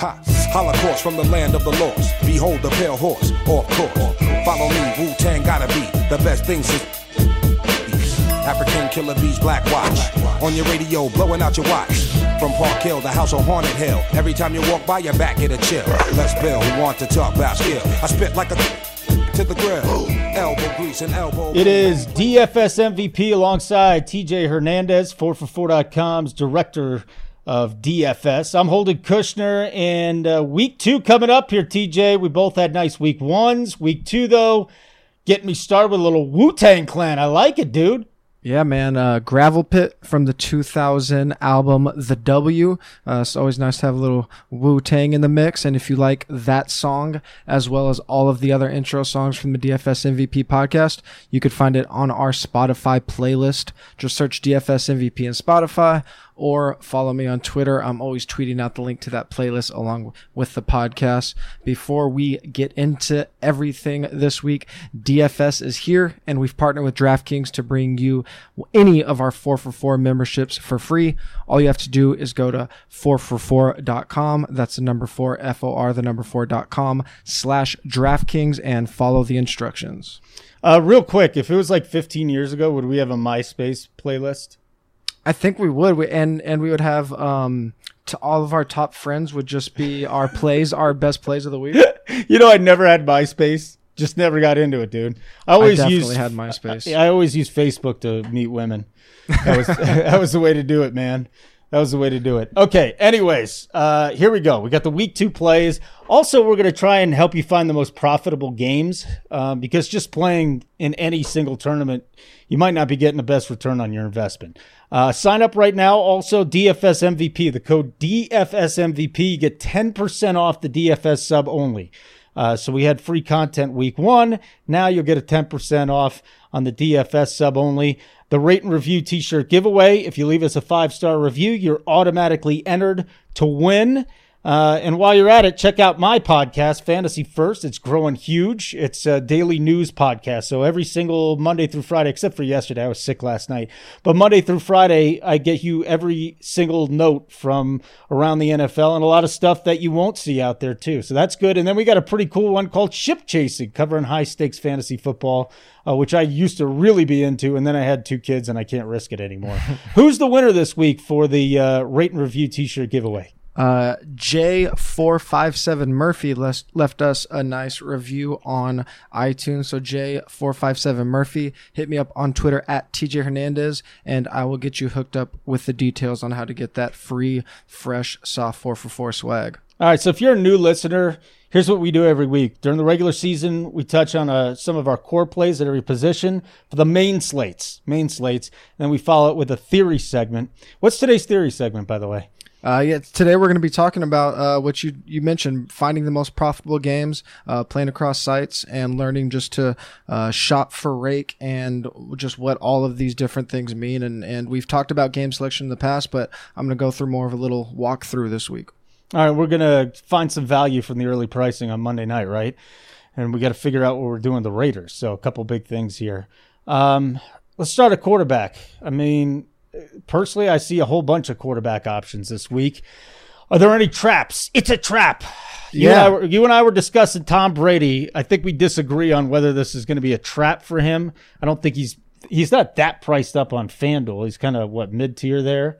Ha! Holocaust from the land of the lost. Behold the pale horse, off course. Follow me, Wu Tang gotta be the best thing since. African killer bees, black watch. On your radio, blowing out your watch. From Park Hill, the house on Haunted Hill. Every time you walk by, your back get a chill. Let's Bill, who want to talk about skill. I spit like a to the grill. Elbow grease and elbow. It is DFS MVP alongside TJ Hernandez, 4for4.com's director of DFS. I'm Holden Kushner, and uh, week two coming up here, TJ. We both had nice week ones. Week two, though, getting me started with a little Wu Tang Clan. I like it, dude. Yeah, man. Uh, Gravel Pit from the 2000 album The W. Uh, it's always nice to have a little Wu Tang in the mix. And if you like that song, as well as all of the other intro songs from the DFS MVP podcast, you could find it on our Spotify playlist. Just search DFS MVP in Spotify or follow me on Twitter. I'm always tweeting out the link to that playlist along with the podcast. Before we get into everything this week, DFS is here and we've partnered with DraftKings to bring you any of our 4 for 4 memberships for free. All you have to do is go to 4for4.com. That's the number 4, F O R, the number 4.com slash DraftKings and follow the instructions. Uh, real quick, if it was like 15 years ago, would we have a MySpace playlist? I think we would, we, and and we would have um to all of our top friends would just be our plays, our best plays of the week. you know, I never had MySpace. Just never got into it, dude. I always I definitely used had MySpace. I, I always used Facebook to meet women. That was that was the way to do it, man. That was the way to do it. Okay. Anyways, uh, here we go. We got the week two plays. Also, we're going to try and help you find the most profitable games um, because just playing in any single tournament, you might not be getting the best return on your investment. Uh, sign up right now. Also, DFS MVP. The code DFS MVP. You get 10% off the DFS sub only. Uh, so we had free content week one. Now you'll get a 10% off on the DFS sub only. The rate and review t shirt giveaway. If you leave us a five star review, you're automatically entered to win. Uh, and while you're at it, check out my podcast, Fantasy First. It's growing huge. It's a daily news podcast. So every single Monday through Friday, except for yesterday, I was sick last night. But Monday through Friday, I get you every single note from around the NFL and a lot of stuff that you won't see out there too. So that's good. And then we got a pretty cool one called Ship Chasing, covering high stakes fantasy football. Uh, which I used to really be into, and then I had two kids and I can't risk it anymore. Who's the winner this week for the uh, rate and review T-shirt giveaway? Uh, J457 Murphy left, left us a nice review on iTunes. So, J457 Murphy, hit me up on Twitter at TJ Hernandez, and I will get you hooked up with the details on how to get that free, fresh, soft 4 for 4 swag. All right. So, if you're a new listener, here's what we do every week. During the regular season, we touch on uh, some of our core plays at every position for the main slates, main slates. And then we follow it with a theory segment. What's today's theory segment, by the way? Uh, yeah, today we're going to be talking about uh, what you you mentioned: finding the most profitable games, uh, playing across sites, and learning just to uh, shop for rake and just what all of these different things mean. And and we've talked about game selection in the past, but I'm going to go through more of a little walkthrough this week. All right, we're going to find some value from the early pricing on Monday night, right? And we got to figure out what we're doing with the Raiders. So a couple big things here. Um, let's start at quarterback. I mean, personally, I see a whole bunch of quarterback options this week. Are there any traps? It's a trap. You Yeah. and, I were, you and I were discussing Tom Brady. I think we disagree on whether this is going to be a trap for him. I don't think he's he's not that priced up on FanDuel. He's kind of what mid tier there,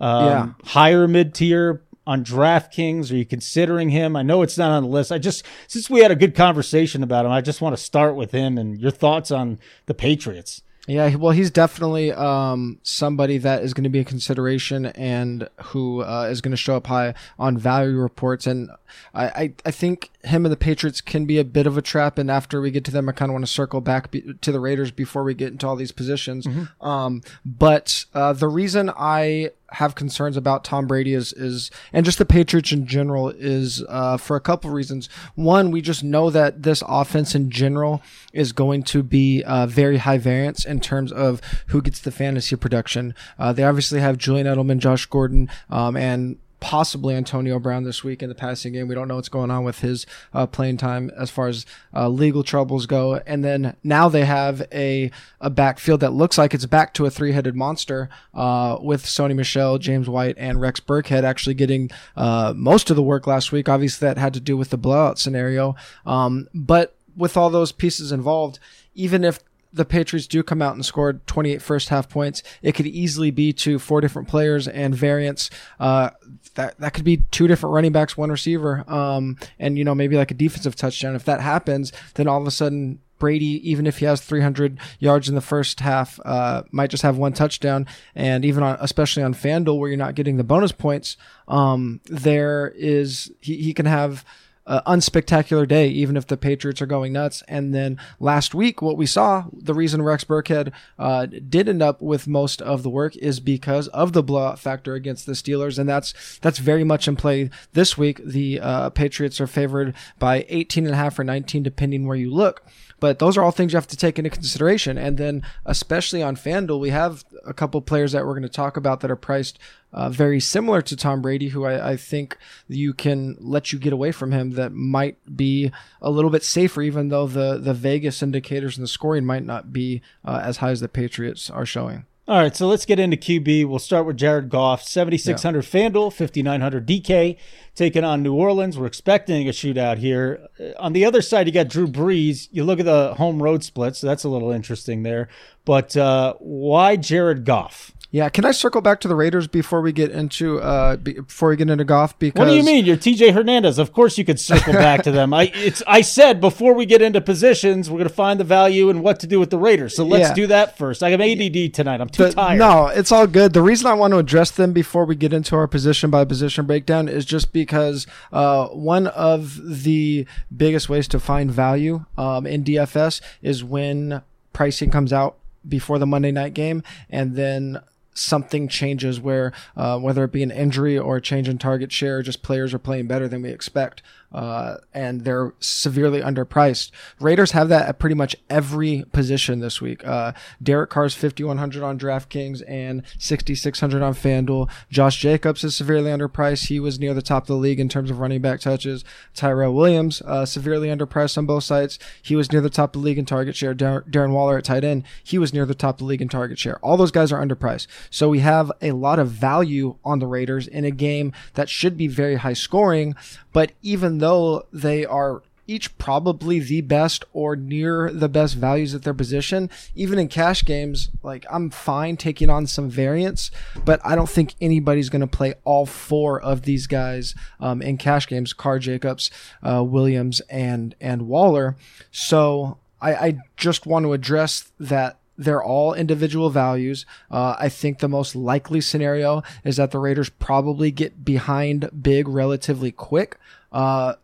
um, Yeah. higher mid tier on DraftKings. Are you considering him? I know it's not on the list. I just since we had a good conversation about him, I just want to start with him and your thoughts on the Patriots. Yeah, well, he's definitely um, somebody that is going to be a consideration and who uh, is going to show up high on value reports. And I, I, I think him and the Patriots can be a bit of a trap. And after we get to them, I kind of want to circle back be- to the Raiders before we get into all these positions. Um, but uh, the reason I have concerns about Tom Brady is is and just the Patriots in general is uh, for a couple reasons. One, we just know that this offense in general is going to be uh, very high variance in terms of who gets the fantasy production. Uh, they obviously have Julian Edelman, Josh Gordon, um, and possibly Antonio Brown this week in the passing game. We don't know what's going on with his uh, playing time as far as uh, legal troubles go. And then now they have a, a backfield that looks like it's back to a three headed monster uh, with Sony Michel, James White, and Rex Burkhead actually getting uh, most of the work last week. Obviously, that had to do with the blowout scenario. Um, but with all those pieces involved, even if the Patriots do come out and scored 28 first half points, it could easily be to four different players and variants. Uh, that that could be two different running backs, one receiver, um, and you know maybe like a defensive touchdown. If that happens, then all of a sudden Brady, even if he has 300 yards in the first half, uh, might just have one touchdown. And even on, especially on FanDuel, where you're not getting the bonus points, um, there is he, he can have uh, unspectacular day, even if the Patriots are going nuts. And then last week, what we saw, the reason Rex Burkhead uh, did end up with most of the work is because of the blowout factor against the Steelers, and that's that's very much in play this week. The uh, Patriots are favored by 18 and a half or 19, depending where you look. But those are all things you have to take into consideration. And then, especially on FanDuel, we have a couple players that we're going to talk about that are priced uh, very similar to Tom Brady, who I, I, think you can let you get away from him that might be a little bit safer, even though the, the Vegas indicators and the scoring might not be uh, as high as the Patriots are showing. All right, so let's get into QB. We'll start with Jared Goff, 7,600 yeah. FanDuel, 5,900 DK, taking on New Orleans. We're expecting a shootout here. Uh, on the other side, you got Drew Brees. You look at the home road split, so that's a little interesting there. But uh, why Jared Goff? Yeah, can I circle back to the Raiders before we get into uh before we get into Goff? Because what do you mean? You're T.J. Hernandez. Of course, you could circle back to them. I it's I said before we get into positions, we're gonna find the value and what to do with the Raiders. So let's yeah. do that first. I have ADD tonight. I'm too but, tired. No, it's all good. The reason I want to address them before we get into our position by position breakdown is just because uh, one of the biggest ways to find value um, in DFS is when pricing comes out before the Monday night game, and then something changes where uh, whether it be an injury or a change in target share, just players are playing better than we expect uh, and they're severely underpriced. Raiders have that at pretty much every position this week. Uh, Derek Carr's 5,100 on DraftKings and 6,600 on FanDuel. Josh Jacobs is severely underpriced. He was near the top of the league in terms of running back touches. Tyrell Williams, uh, severely underpriced on both sides. He was near the top of the league in target share. Dar- Darren Waller at tight end, he was near the top of the league in target share. All those guys are underpriced. So we have a lot of value on the Raiders in a game that should be very high scoring, but even though they are each probably the best or near the best values at their position. Even in cash games, like I'm fine taking on some variants, but I don't think anybody's going to play all four of these guys um, in cash games: Carr, Jacobs, uh, Williams, and and Waller. So I, I just want to address that they're all individual values. Uh, I think the most likely scenario is that the Raiders probably get behind big relatively quick. Uh,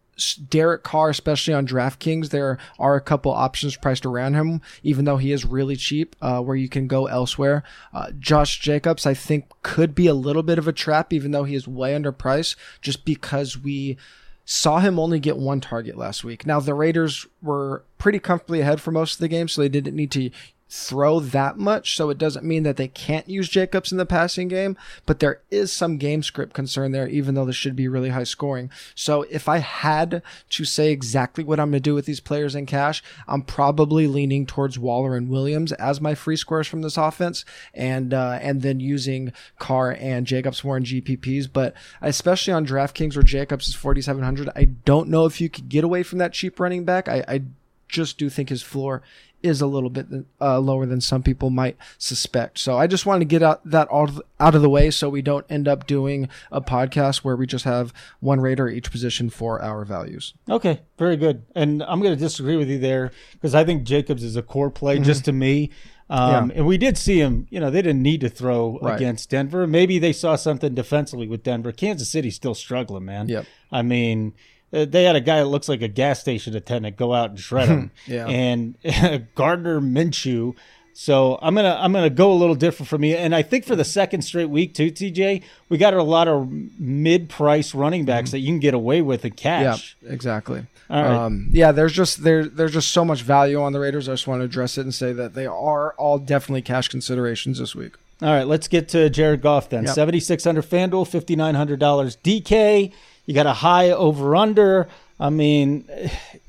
Derek Carr, especially on DraftKings, there are a couple options priced around him, even though he is really cheap, uh, where you can go elsewhere. Uh, Josh Jacobs, I think, could be a little bit of a trap, even though he is way underpriced, just because we saw him only get one target last week. Now, the Raiders were pretty comfortably ahead for most of the game, so they didn't need to throw that much, so it doesn't mean that they can't use Jacobs in the passing game, but there is some game script concern there, even though this should be really high scoring. So if I had to say exactly what I'm going to do with these players in cash, I'm probably leaning towards Waller and Williams as my free squares from this offense, and uh, and then using Carr and Jacobs more in GPPs. But especially on DraftKings where Jacobs is 4,700, I don't know if you could get away from that cheap running back. I, I just do think his floor is a little bit uh, lower than some people might suspect. So I just wanted to get out that all out of the way so we don't end up doing a podcast where we just have one Raider each position for our values. Okay, very good. And I'm going to disagree with you there because I think Jacobs is a core play mm-hmm. just to me. Um, yeah. And we did see him, you know, they didn't need to throw right. against Denver. Maybe they saw something defensively with Denver. Kansas City's still struggling, man. Yep. I mean, they had a guy that looks like a gas station attendant go out and shred him. yeah. And Gardner Minshew. So I'm gonna I'm gonna go a little different for me, and I think for the second straight week too, TJ, we got a lot of mid-price running backs mm-hmm. that you can get away with in cash. Yeah, exactly. Um, yeah, there's just there there's just so much value on the Raiders. I just want to address it and say that they are all definitely cash considerations this week. All right, let's get to Jared Goff then. Yep. 7600 FanDuel, $5900 DK. You got a high over under. I mean,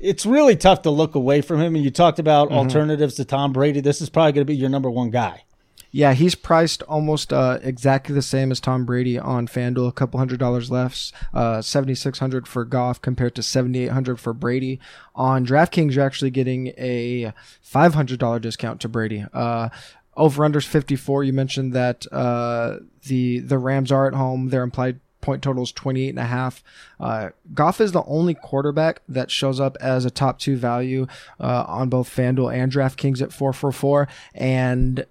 it's really tough to look away from him. And you talked about Mm-hmm. alternatives to Tom Brady. This is probably going to be your number one guy. Yeah, he's priced almost uh, exactly the same as Tom Brady on FanDuel. A couple hundred dollars less, uh, seventy six hundred for Goff compared to seventy eight hundred for Brady. On DraftKings, you're actually getting a five hundred dollar discount to Brady. Uh, over unders fifty four. You mentioned that uh, the the Rams are at home. Their implied point total is 28 and a half. Uh, Goff is the only quarterback that shows up as a top two value uh, on both FanDuel and DraftKings at 444. And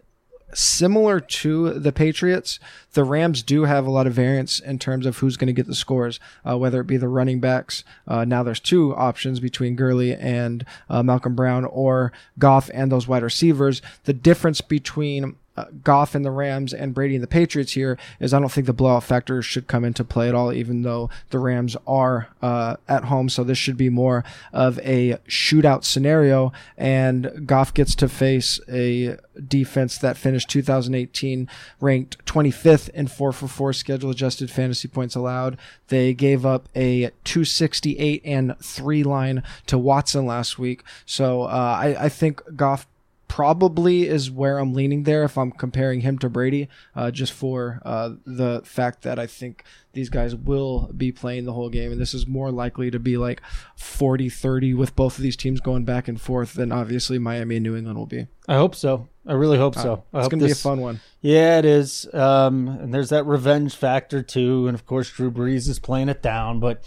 similar to the Patriots, the Rams do have a lot of variance in terms of who's going to get the scores, uh, whether it be the running backs. Uh, now there's two options between Gurley and uh, Malcolm Brown or Goff and those wide receivers. The difference between uh, Goff and the Rams and Brady and the Patriots here is I don't think the blowout factor should come into play at all, even though the Rams are uh, at home. So this should be more of a shootout scenario, and Goff gets to face a defense that finished 2018 ranked 25th in 4 for 4 schedule adjusted fantasy points allowed. They gave up a 268 and 3 line to Watson last week. So uh, I, I think Goff probably is where I'm leaning there if I'm comparing him to Brady, uh, just for uh, the fact that I think these guys will be playing the whole game. And this is more likely to be like 40 30 with both of these teams going back and forth than obviously Miami and New England will be. I hope so. I really hope so. I It's going to be a fun one. Yeah, it is. Um, and there's that revenge factor too. And of course, Drew Brees is playing it down, but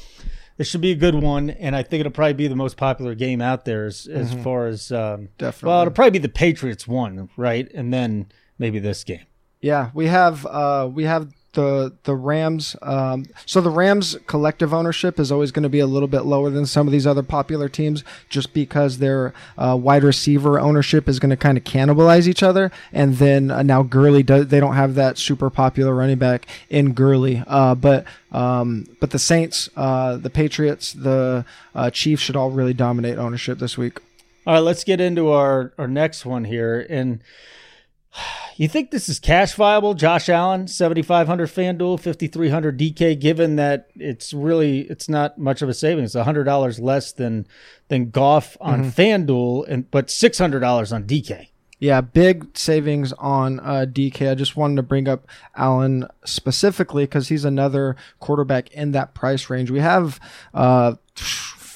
this should be a good one. And I think it'll probably be the most popular game out there as, as far as, um, Definitely. well, it'll probably be the Patriots one, right? And then maybe this game. Yeah, we have uh, we have the the Rams. Um, so the Rams collective ownership is always going to be a little bit lower than some of these other popular teams, just because their uh, wide receiver ownership is going to kind of cannibalize each other. And then uh, now Gurley they don't have that super popular running back in Gurley, uh, but. Um, but the Saints, uh, the Patriots, the uh, Chiefs should all really dominate ownership this week. All right, let's get into our, our next one here. And you think this is cash viable? Josh Allen, 7,500 FanDuel, 5,300 DK, given that it's really, it's not much of a savings. It's $100 less than, than Goff on FanDuel, and but $600 on DK. Yeah, big savings on uh, DK. I just wanted to bring up Allen specifically because he's another quarterback in that price range. We have uh,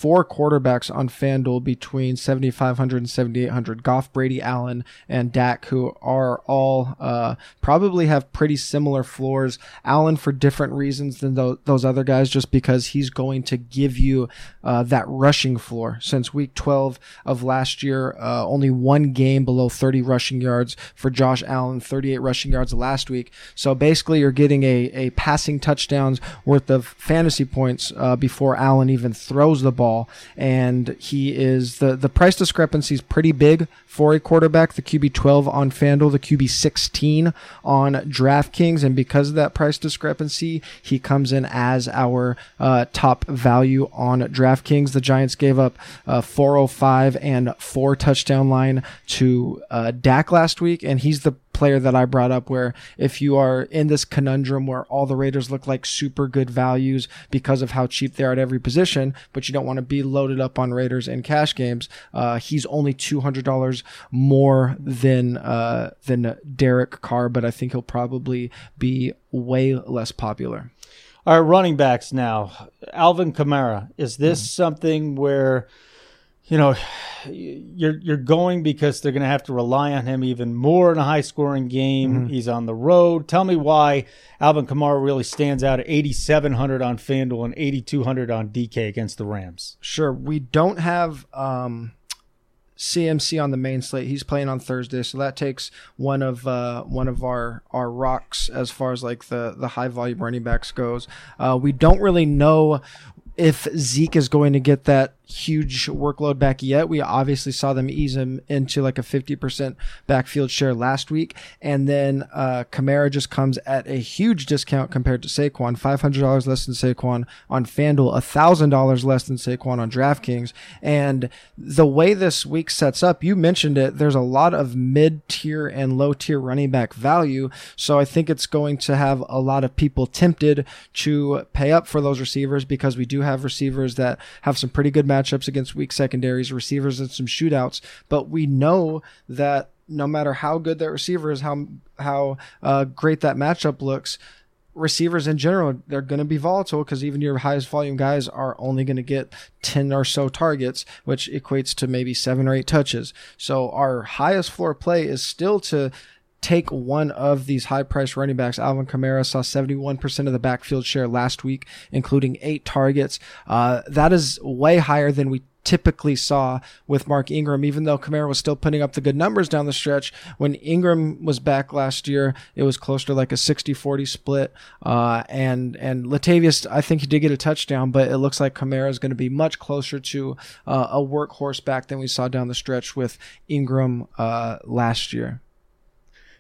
four quarterbacks on FanDuel between 7,500 and 7,800. Goff, Brady, Allen, and Dak, who are all uh, probably have pretty similar floors. Allen for different reasons than tho- those other guys, just because he's going to give you uh, that rushing floor. Since week 12 of last year, uh, only one game below 30 rushing yards for Josh Allen, 38 rushing yards last week. So basically, you're getting a, a passing touchdowns worth of fantasy points uh, before Allen even throws the ball. And he is the, the price discrepancy is pretty big for a quarterback. The QB 12 on FanDuel, the QB 16 on DraftKings. And because of that price discrepancy, he comes in as our uh, top value on DraftKings. The Giants gave up uh, 405 and four touchdown line to uh, Dak last week. And he's the player that I brought up where if you are in this conundrum where all the Raiders look like super good values because of how cheap they are at every position, but you don't want to be loaded up on Raiders in cash games, uh, he's only two hundred dollars more than uh, than Derek Carr, but I think he'll probably be way less popular. All right, running backs now. Alvin Kamara. Is this something where, you know, you're you're going because they're going to have to rely on him even more in a high scoring game? He's on the road. Tell me why Alvin Kamara really stands out at 8,700 on FanDuel and 8,200 on DK against the Rams. Sure, we don't have um, CMC on the main slate. He's playing on Thursday, so that takes one of uh, one of our our rocks as far as like the the high volume running backs goes. Uh, we don't really know if Zeke is going to get that huge workload back yet. We obviously saw them ease him into like a 50% backfield share last week. And then uh, Kamara just comes at a huge discount compared to Saquon $500 less than Saquon on FanDuel, $1,000 less than Saquon on DraftKings. And the way this week sets up, you mentioned it, there's a lot of mid tier and low tier running back value. So I think it's going to have a lot of people tempted to pay up for those receivers because we do have receivers that have some pretty good matchups against weak secondaries, receivers and some shootouts. But we know that no matter how good that receiver is, how how uh, great that matchup looks, receivers in general they're going to be volatile because even your highest volume guys are only going to get 10 or so targets which equates to maybe seven or eight touches so our highest floor play is still to take one of these high priced running backs. Alvin Kamara saw 71% of the backfield share last week, including eight targets. Uh, that is way higher than we typically saw with Mark Ingram, even though Kamara was still putting up the good numbers down the stretch. When Ingram was back last year, it was closer to like a 60-40 split. Uh, and, and Latavius, I think he did get a touchdown, but it looks like Kamara is going to be much closer to uh, a workhorse back than we saw down the stretch with Ingram uh, last year.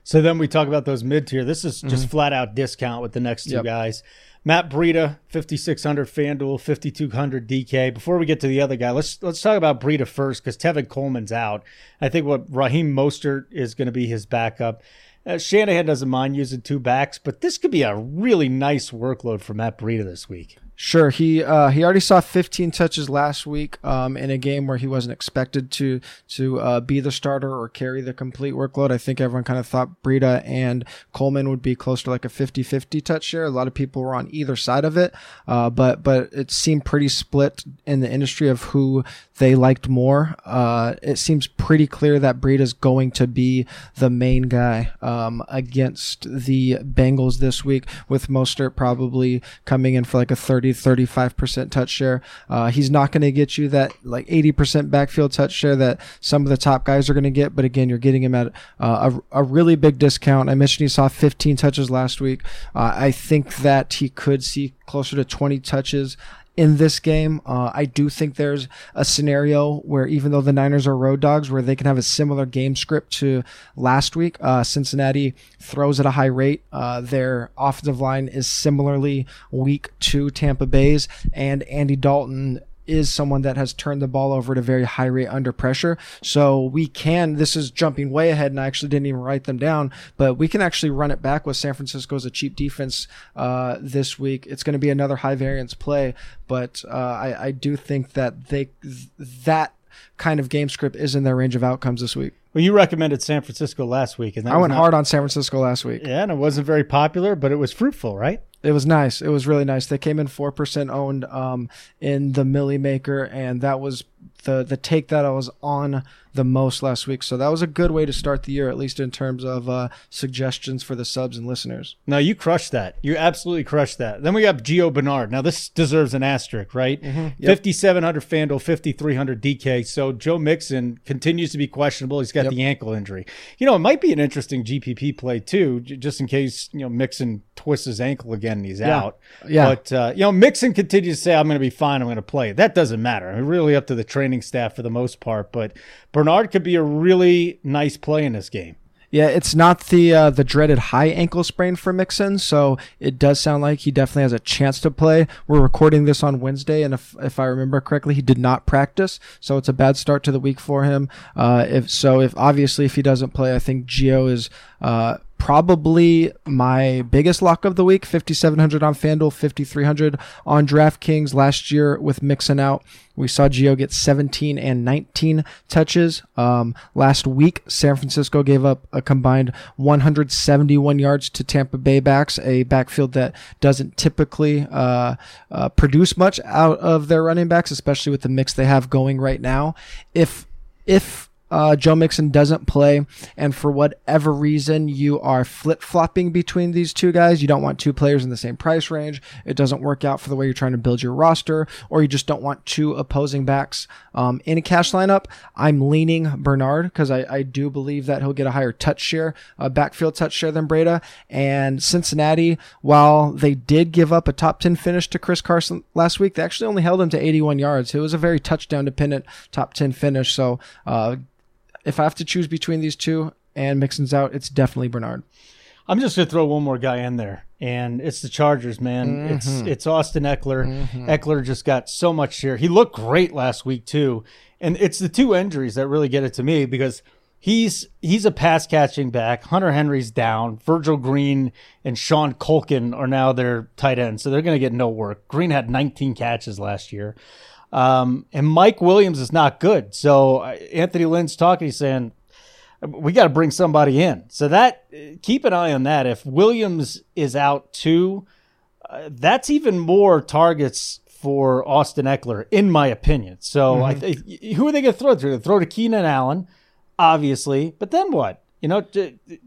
So then we talk about those mid tier. This is just mm-hmm. flat out discount with the next two yep. guys. Matt Breida, 5600 FanDuel, 5200 DK. Before we get to the other guy, let's let's talk about Breida first because Tevin Coleman's out. I think what Raheem Mostert is going to be his backup. Uh, Shanahan doesn't mind using two backs, but this could be a really nice workload for Matt Breida this week. Sure, he uh, he already saw 15 touches last week um, in a game where he wasn't expected to to uh, be the starter or carry the complete workload. I think everyone kind of thought Breida and Coleman would be close to like a 50-50 touch share. A lot of people were on either side of it, uh, but but it seemed pretty split in the industry of who they liked more. Uh, it seems pretty clear that Breida's going to be the main guy um, against the Bengals this week, with Mostert probably coming in for like a 30 35% touch share. Uh, he's not going to get you that like 80% backfield touch share that some of the top guys are going to get. But again, you're getting him at uh, a, a really big discount. I mentioned he saw 15 touches last week. Uh, I think that he could see closer to 20 touches in this game. Uh, I do think there's a scenario where even though the Niners are road dogs, where they can have a similar game script to last week. Uh, Cincinnati throws at a high rate. Uh, their offensive line is similarly weak to Tampa Bay's, and Andy Dalton is someone that has turned the ball over at a very high rate under pressure. So we can, this is jumping way ahead and I actually didn't even write them down, but we can actually run it back with San Francisco as a cheap defense uh, this week. It's going to be another high variance play, but uh, I, I do think that they, that kind of game script is in their range of outcomes this week. Well, you recommended San Francisco last week, and I went not, hard on San Francisco last week. Yeah, and it wasn't very popular, but it was fruitful, right? It was nice. It was really nice. They came in four percent owned um, in the Milly Maker, and that was the the take that I was on the most last week. So that was a good way to start the year, at least in terms of uh, suggestions for the subs and listeners. Now you crushed that. You absolutely crushed that. Then we got Gio Bernard. Now this deserves an asterisk, right? Mm-hmm. Yep. 5,700 FanDuel, 5,300 DK. So Joe Mixon continues to be questionable. He's got yep. the ankle injury. You know, it might be an interesting GPP play too, just in case, you know, Mixon twists his ankle again and he's yeah. out. Yeah. But, uh, you know, Mixon continues to say, I'm going to be fine. I'm going to play. That doesn't matter. I mean, really up to the training staff for the most part. But Bernard could be a really nice play in this game. Yeah, it's not the uh, the dreaded high ankle sprain for Mixon, so it does sound like he definitely has a chance to play. We're recording this on Wednesday, and if if I remember correctly, he did not practice, so it's a bad start to the week for him. Uh, if so, if obviously if he doesn't play, I think Gio is. Uh, probably my biggest lock of the week 5700 on FanDuel 5300 on DraftKings. Last year with Mixon out we saw Gio get 17 and 19 touches. Um, last week San Francisco gave up a combined 171 yards to Tampa Bay backs a backfield that doesn't typically uh, uh, produce much out of their running backs especially with the mix they have going right now. If if uh, Joe Mixon doesn't play, and for whatever reason you are flip flopping between these two guys, you don't want two players in the same price range. It doesn't work out for the way you're trying to build your roster, or you just don't want two opposing backs um, in a cash lineup. I'm leaning Bernard because I, I, do believe that he'll get a higher touch share, a backfield touch share than Breida. And Cincinnati, while they did give up a top 10 finish to Chris Carson last week, they actually only held him to 81 yards. It was a very touchdown dependent top 10 finish. So, uh, if I have to choose between these two and Mixon's out, it's definitely Bernard. I'm just gonna throw one more guy in there, and it's the Chargers, man. Mm-hmm. It's it's Austin Ekeler. Mm-hmm. Ekeler just got so much share. He looked great last week too, and it's the two injuries that really get it to me because he's he's a pass catching back. Hunter Henry's down. Virgil Green and Sean Culkin are now their tight ends, so they're gonna get no work. Green had 19 catches last year. Um, and Mike Williams is not good. So uh, Anthony Lynn's talking, he's saying, we got to bring somebody in. So that keep an eye on that. If Williams is out too, uh, that's even more targets for Austin Ekeler, in my opinion. So mm-hmm. I th- who are they going to throw to? Throw to Keenan Allen, obviously, but then what? You know,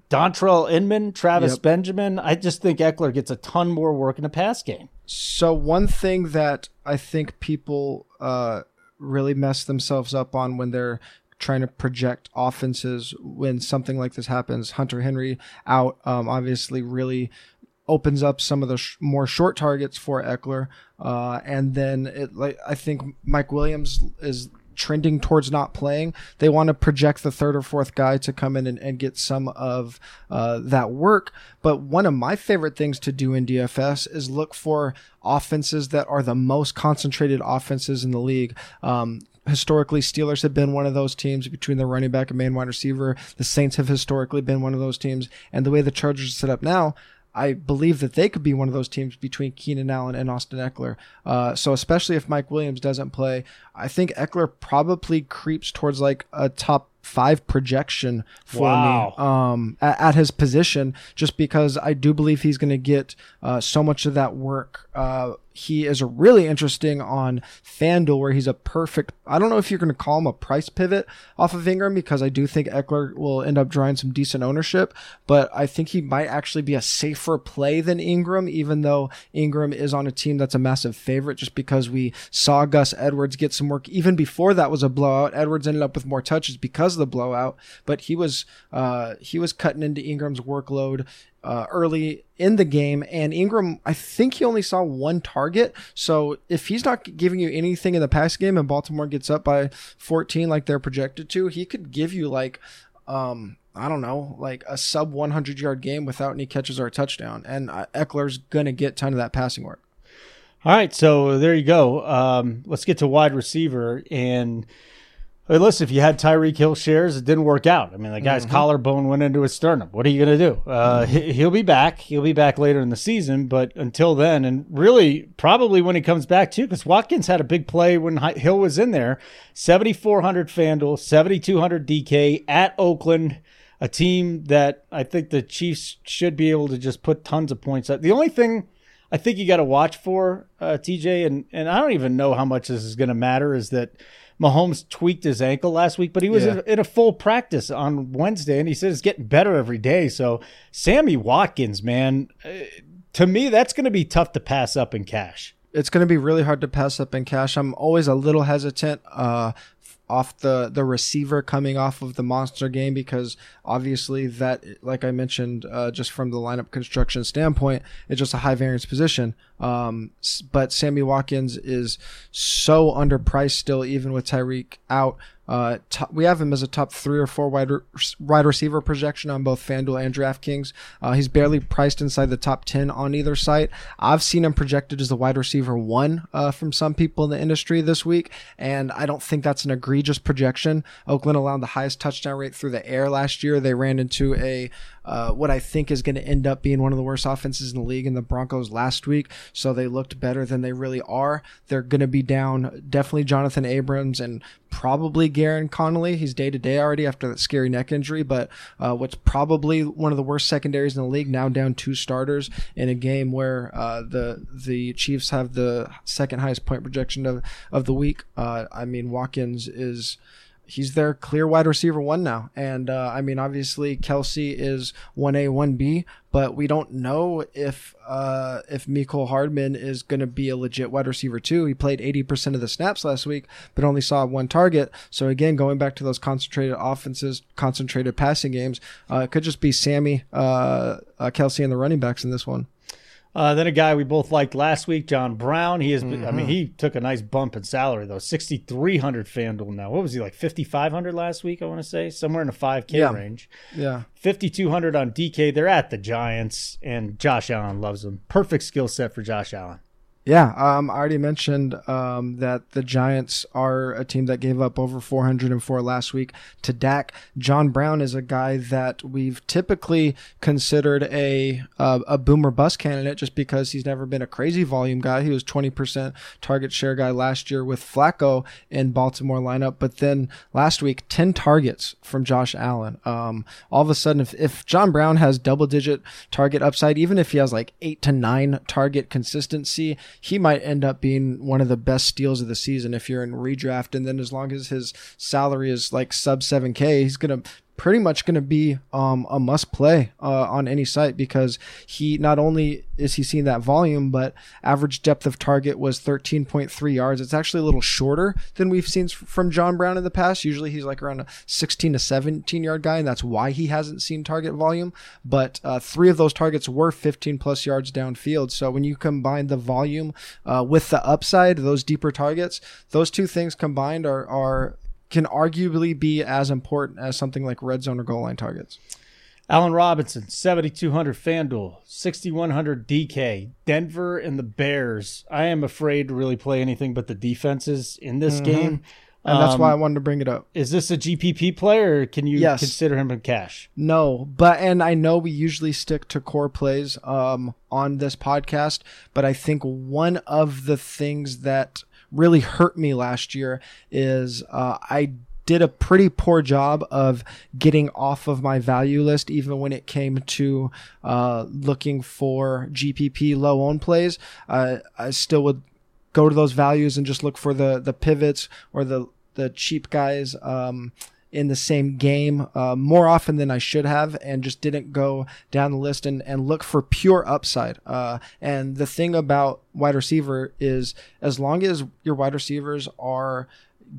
Dontrelle Inman, Travis yep. Benjamin. I just think Ekeler gets a ton more work in the pass game. So one thing that I think people uh, really mess themselves up on when they're trying to project offenses when something like this happens. Hunter Henry out, um, obviously, really opens up some of the sh- more short targets for Ekeler, uh, and then it like I think Mike Williams is trending towards not playing, they want to project the third or fourth guy to come in and, and get some of uh, that work. But one of my favorite things to do in DFS is look for offenses that are the most concentrated offenses in the league. Um, historically Steelers have been one of those teams between the running back and main wide receiver. The Saints have historically been one of those teams. And the way the Chargers set up now, I believe that they could be one of those teams between Keenan Allen and Austin Ekeler. Uh, so especially if Mike Williams doesn't play, I think Ekeler probably creeps towards like a top five projection for wow. me um, at, at, his position, just because I do believe he's going to get uh, so much of that work. Uh, he is really interesting on FanDuel, where he's a perfect. I don't know if you're going to call him a price pivot off of Ingram because I do think Ekeler will end up drawing some decent ownership, but I think he might actually be a safer play than Ingram, even though Ingram is on a team that's a massive favorite, just because we saw Gus Edwards get some work even before that was a blowout. Edwards ended up with more touches because of the blowout, but he was uh, he was cutting into Ingram's workload uh, early in the game. And Ingram, I think he only saw one target. So if he's not giving you anything in the pass game and Baltimore gets up by 14 like they're projected to, he could give you like, um, I don't know, like a sub 100 yard game without any catches or a touchdown. And uh, Ekeler's going to get ton of that passing work. All right. So there you go. Um, let's get to wide receiver. And Listen, if you had Tyreek Hill shares, it didn't work out. I mean, the guy's mm-hmm. collarbone went into his sternum. What are you going to do? Uh, mm-hmm. He'll be back. He'll be back later in the season, but until then, and really probably when he comes back too, because Watkins had a big play when Hill was in there. 7,400 FanDuel, 7,200 DK at Oakland, a team that I think the Chiefs should be able to just put tons of points up. The only thing I think you got to watch for, uh, TJ, and, and I don't even know how much this is going to matter, is that – Mahomes tweaked his ankle last week, but he was yeah. in, a full practice on Wednesday, and he said it's getting better every day. So Sammy Watkins, man, uh, to me that's going to be tough to pass up in cash. It's going to be really hard to pass up in cash. I'm always a little hesitant uh, off the the receiver coming off of the monster game because obviously that like I mentioned uh, just from the lineup construction standpoint it's just a high variance position. Um, but Sammy Watkins is so underpriced still even with Tyreek out uh, top, we have him as a top three or four wide, wide receiver projection on both FanDuel and DraftKings. Uh, he's barely priced inside the top 10 on either site. I've seen him projected as the wide receiver one uh, from some people in the industry this week, and I don't think that's an egregious projection. Oakland allowed the highest touchdown rate through the air last year. They ran into a uh, what I think is going to end up being one of the worst offenses in the league in the Broncos last week. So they looked better than they really are. They're going to be down definitely Jonathan Abrams and probably Gareon Conley. He's day to day already after that scary neck injury, but uh, what's probably one of the worst secondaries in the league now down two starters in a game where uh, the the Chiefs have the second highest point projection of, of the week. Uh, I mean Watkins is he's their clear wide receiver one now. And uh, I mean, obviously Kelce is one A, one B, but we don't know if uh, if Mecole Hardman is going to be a legit wide receiver too. He played eighty percent of the snaps last week, but only saw one target. So again, going back to those concentrated offenses, concentrated passing games, uh, it could just be Sammy, uh, uh, Kelce, and the running backs in this one. Uh, then a guy we both liked last week, John Brown. He has, been, I mean, he took a nice bump in salary though, sixty three hundred FanDuel now. What was he like fifty five hundred last week? I want to say somewhere in the five K Yeah. range. Yeah. Fifty two hundred on DK. They're at the Giants, and Josh Allen loves him. Perfect skill set for Josh Allen. Yeah, um, I already mentioned um, that the Giants are a team that gave up over 404 last week to Dak. John Brown is a guy that we've typically considered a uh, a boomer bust candidate just because he's never been a crazy volume guy. He was 20% target share guy last year with Flacco in Baltimore lineup, but then last week 10 targets from Josh Allen. Um, all of a sudden, if, if John Brown has double digit target upside, even if he has like eight to nine target consistency, he might end up being one of the best steals of the season if you're in redraft. And then as long as his salary is like sub 7K, he's going to pretty much going to be um, a must play uh, on any site because he not only is he seeing that volume, but average depth of target was 13.3 yards. It's actually a little shorter than we've seen from John Brown in the past. Usually he's like around a 16 to 17 yard guy, and that's why he hasn't seen target volume. But uh, three of those targets were 15 plus yards downfield. So when you combine the volume uh, with the upside, those deeper targets, those two things combined are are can arguably be as important as something like red zone or goal line targets. Allen Robinson, 7,200 FanDuel, 6,100 DK. Denver and the Bears. I am afraid to really play anything but the defenses in this game. And that's Um, why I wanted to bring it up. Is this a GPP player or can you Yes. consider him in cash? No, but and I know we usually stick to core plays um, on this podcast, but I think one of the things that really hurt me last year is uh, I did a pretty poor job of getting off of my value list, even when it came to uh, looking for GPP low own plays. Uh, I still would go to those values and just look for the the pivots or the the cheap guys. Um, in the same game uh, more often than I should have, and just didn't go down the list and, and look for pure upside. Uh, and the thing about wide receiver is, as long as your wide receivers are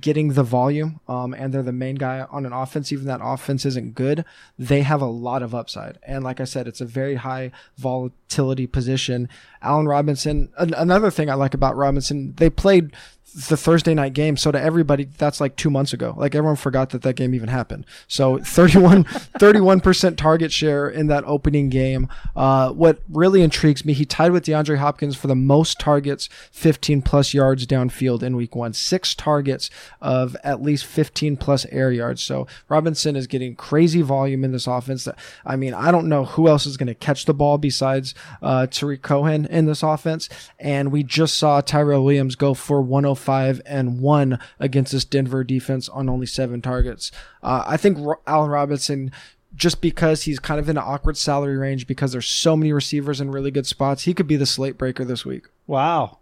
getting the volume um, and they're the main guy on an offense, even that offense isn't good, they have a lot of upside. And like I said, it's a very high volatility position. Allen Robinson, an- another thing I like about Robinson, they played the Thursday night game. So to everybody, that's like two months ago. Like everyone forgot that that game even happened. So 31, 31% target share in that opening game. Uh, what really intrigues me, he tied with DeAndre Hopkins for the most targets, 15 plus yards downfield in week one, six targets of at least 15 plus air yards. So Robinson is getting crazy volume in this offense. That I mean, I don't know who else is going to catch the ball besides uh, Tarik Cohen in this offense. And we just saw Tyrell Williams go for 105 and one against this Denver defense on only seven targets. Uh, I think Ro- Allen Robinson. Just because he's kind of in an awkward salary range because there's so many receivers in really good spots, he could be the slate breaker this week. Wow.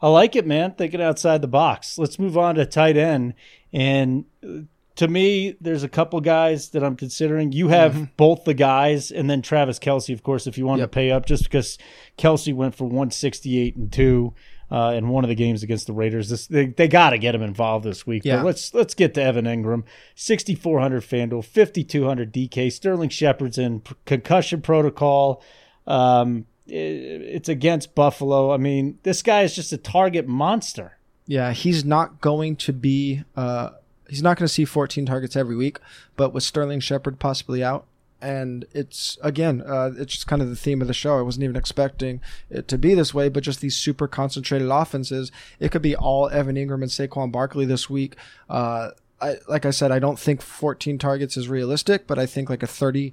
I like it, man. Thinking outside the box. Let's move on to tight end. And uh, to me, there's a couple guys that I'm considering. You have both the guys, and then Travis Kelce, of course, if you want Yep. to pay up, just because Kelce went for 168 and two. Uh, in one of the games against the Raiders, this they, they got to get him involved this week. Yeah. But let's let's get to Evan Engram, 6400 Fanduel, 5200 DK, Sterling Shepard's in concussion protocol. Um, i- it's against Buffalo. I mean, this guy is just a target monster. Yeah, he's not going to be. Uh, he's not going to see 14 targets every week, but with Sterling Shepard possibly out, and it's again, uh, it's just kind of the theme of the show. I wasn't even expecting it to be this way, but just these super concentrated offenses. It could be all Evan Engram and Saquon Barkley this week. Uh, I, like I said, I don't think 14 targets is realistic, but I think like a 30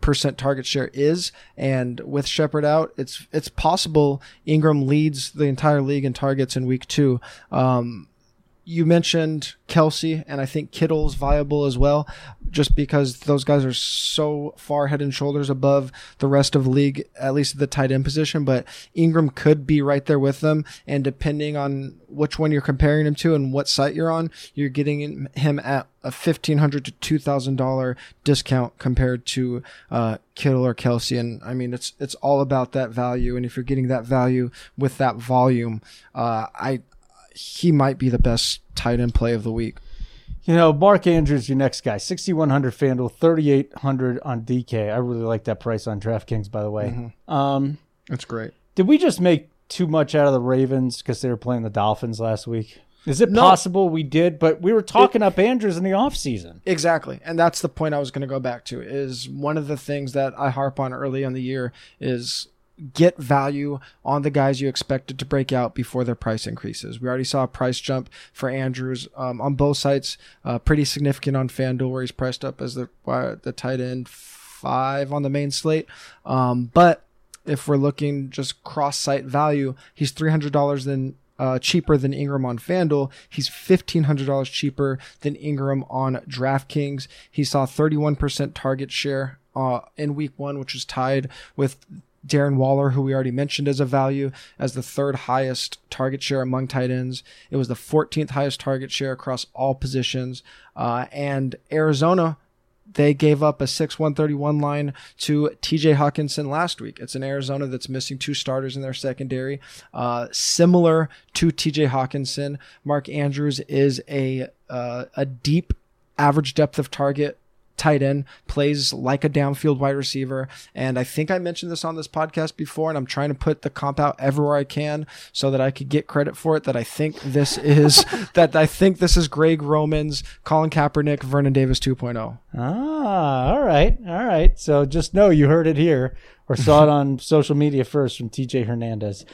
percent target share is, and with Shepard out, it's it's possible Engram leads the entire league in targets in week two. Um, you mentioned Kelce, and I think Kittle's viable as well, just because those guys are so far head and shoulders above the rest of the league, at least at the tight end position. But Engram could be right there with them, and depending on which one you're comparing him to and what site you're on, you're getting him at a fifteen hundred to two thousand dollar discount compared to uh, Kittle or Kelce. And I mean, it's it's all about that value, and if you're getting that value with that volume, uh, I he might be the best tight end play of the week. You know, Mark Andrews, your next guy, 6,100 FanDuel, 3,800 on DK. I really like that price on DraftKings, by the way. Mm-hmm. Um, That's great. did we just make too much out of the Ravens because they were playing the Dolphins last week? Is it No. possible we did? But we were talking up Andrews in the offseason. Exactly. And that's the point I was going to go back to is one of the things that I harp on early in the year is get value on the guys you expected to break out before their price increases. We already saw a price jump for Andrews um, on both sites, uh, pretty significant on FanDuel where he's priced up as the uh, the tight end five on the main slate. Um, but if we're looking just cross site value, he's three hundred dollars than uh, cheaper than Engram on FanDuel. He's fifteen hundred dollars cheaper than Engram on DraftKings. He saw thirty one percent target share uh, in Week One, which was tied with Darren Waller, who we already mentioned as a value, as the third highest target share among tight ends. It was the 14th highest target share across all positions. Uh, and Arizona they gave up a 6 131 line to TJ Hockenson last week. It's an Arizona that's missing two starters in their secondary. Uh, similar to TJ Hockenson, Mark Andrews is a uh, a deep average depth of target tight end, plays like a downfield wide receiver. And I think I mentioned this on this podcast before, and I'm trying to put the comp out everywhere I can so that I could get credit for it. That I think this is that I think this is Greg Roman's, Colin Kaepernick, Vernon Davis oh. 2.0. Ah, all right, all right. So just know you heard it here or saw it on social media first from TJ Hernandez.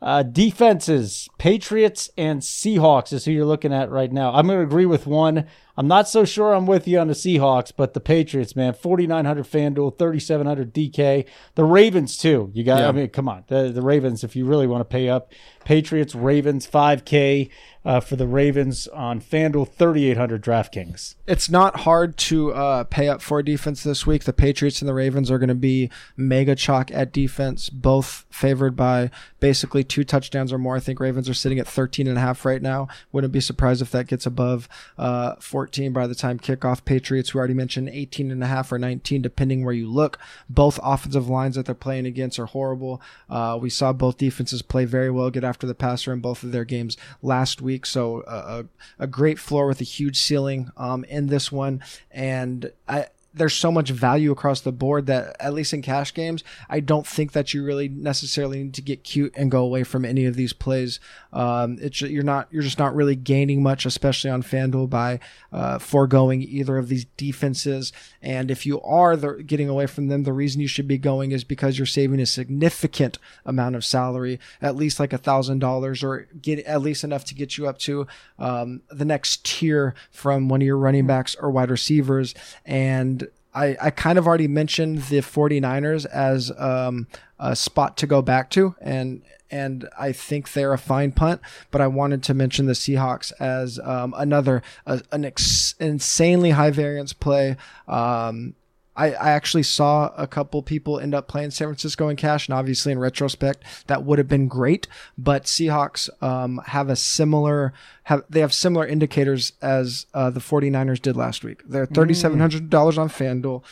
Uh, defenses, Patriots and Seahawks is who you're looking at right now. I'm going to agree with one. I'm not so sure I'm with you on the Seahawks, but the Patriots, man, 4,900 FanDuel, 3,700 DK. The Ravens too. You got. Yeah. I mean, come on, the, the Ravens. If you really want to pay up, Patriots, Ravens, 5K uh, for the Ravens on FanDuel, 3,800 DraftKings. It's not hard to uh, pay up for defense this week. The Patriots and the Ravens are going to be mega chalk at defense, both favored by basically two touchdowns or more. I think Ravens are sitting at 13 and a half right now. Wouldn't be surprised if that gets above uh, 14 by the time kickoff. Patriots, we already mentioned 18 and a half or 19, depending where you look. Both offensive lines that they're playing against are horrible. Uh, we saw both defenses play very well, get after the passer in both of their games last week. So uh, a, a great floor with a huge ceiling um, in this one. And I, there's so much value across the board that at least in cash games, I don't think that you really necessarily need to get cute and go away from any of these plays. Um, it's you're not you're just not really gaining much, especially on FanDuel by uh, foregoing either of these defenses. And if you are the, getting away from them, the reason you should be going is because you're saving a significant amount of salary, at least like a thousand dollars, or get at least enough to get you up to um, the next tier from one of your running backs or wide receivers. And I, I kind of already mentioned the 49ers as um, a spot to go back to, and and I think they're a fine punt. But I wanted to mention the Seahawks as um, another uh, an ex- insanely high variance play. Um, I, I actually saw a couple people end up playing San Francisco in cash, and obviously in retrospect that would have been great. But Seahawks um, have a similar have they have similar indicators as uh, the 49ers did last week. They're thirty seven hundred dollars on FanDuel,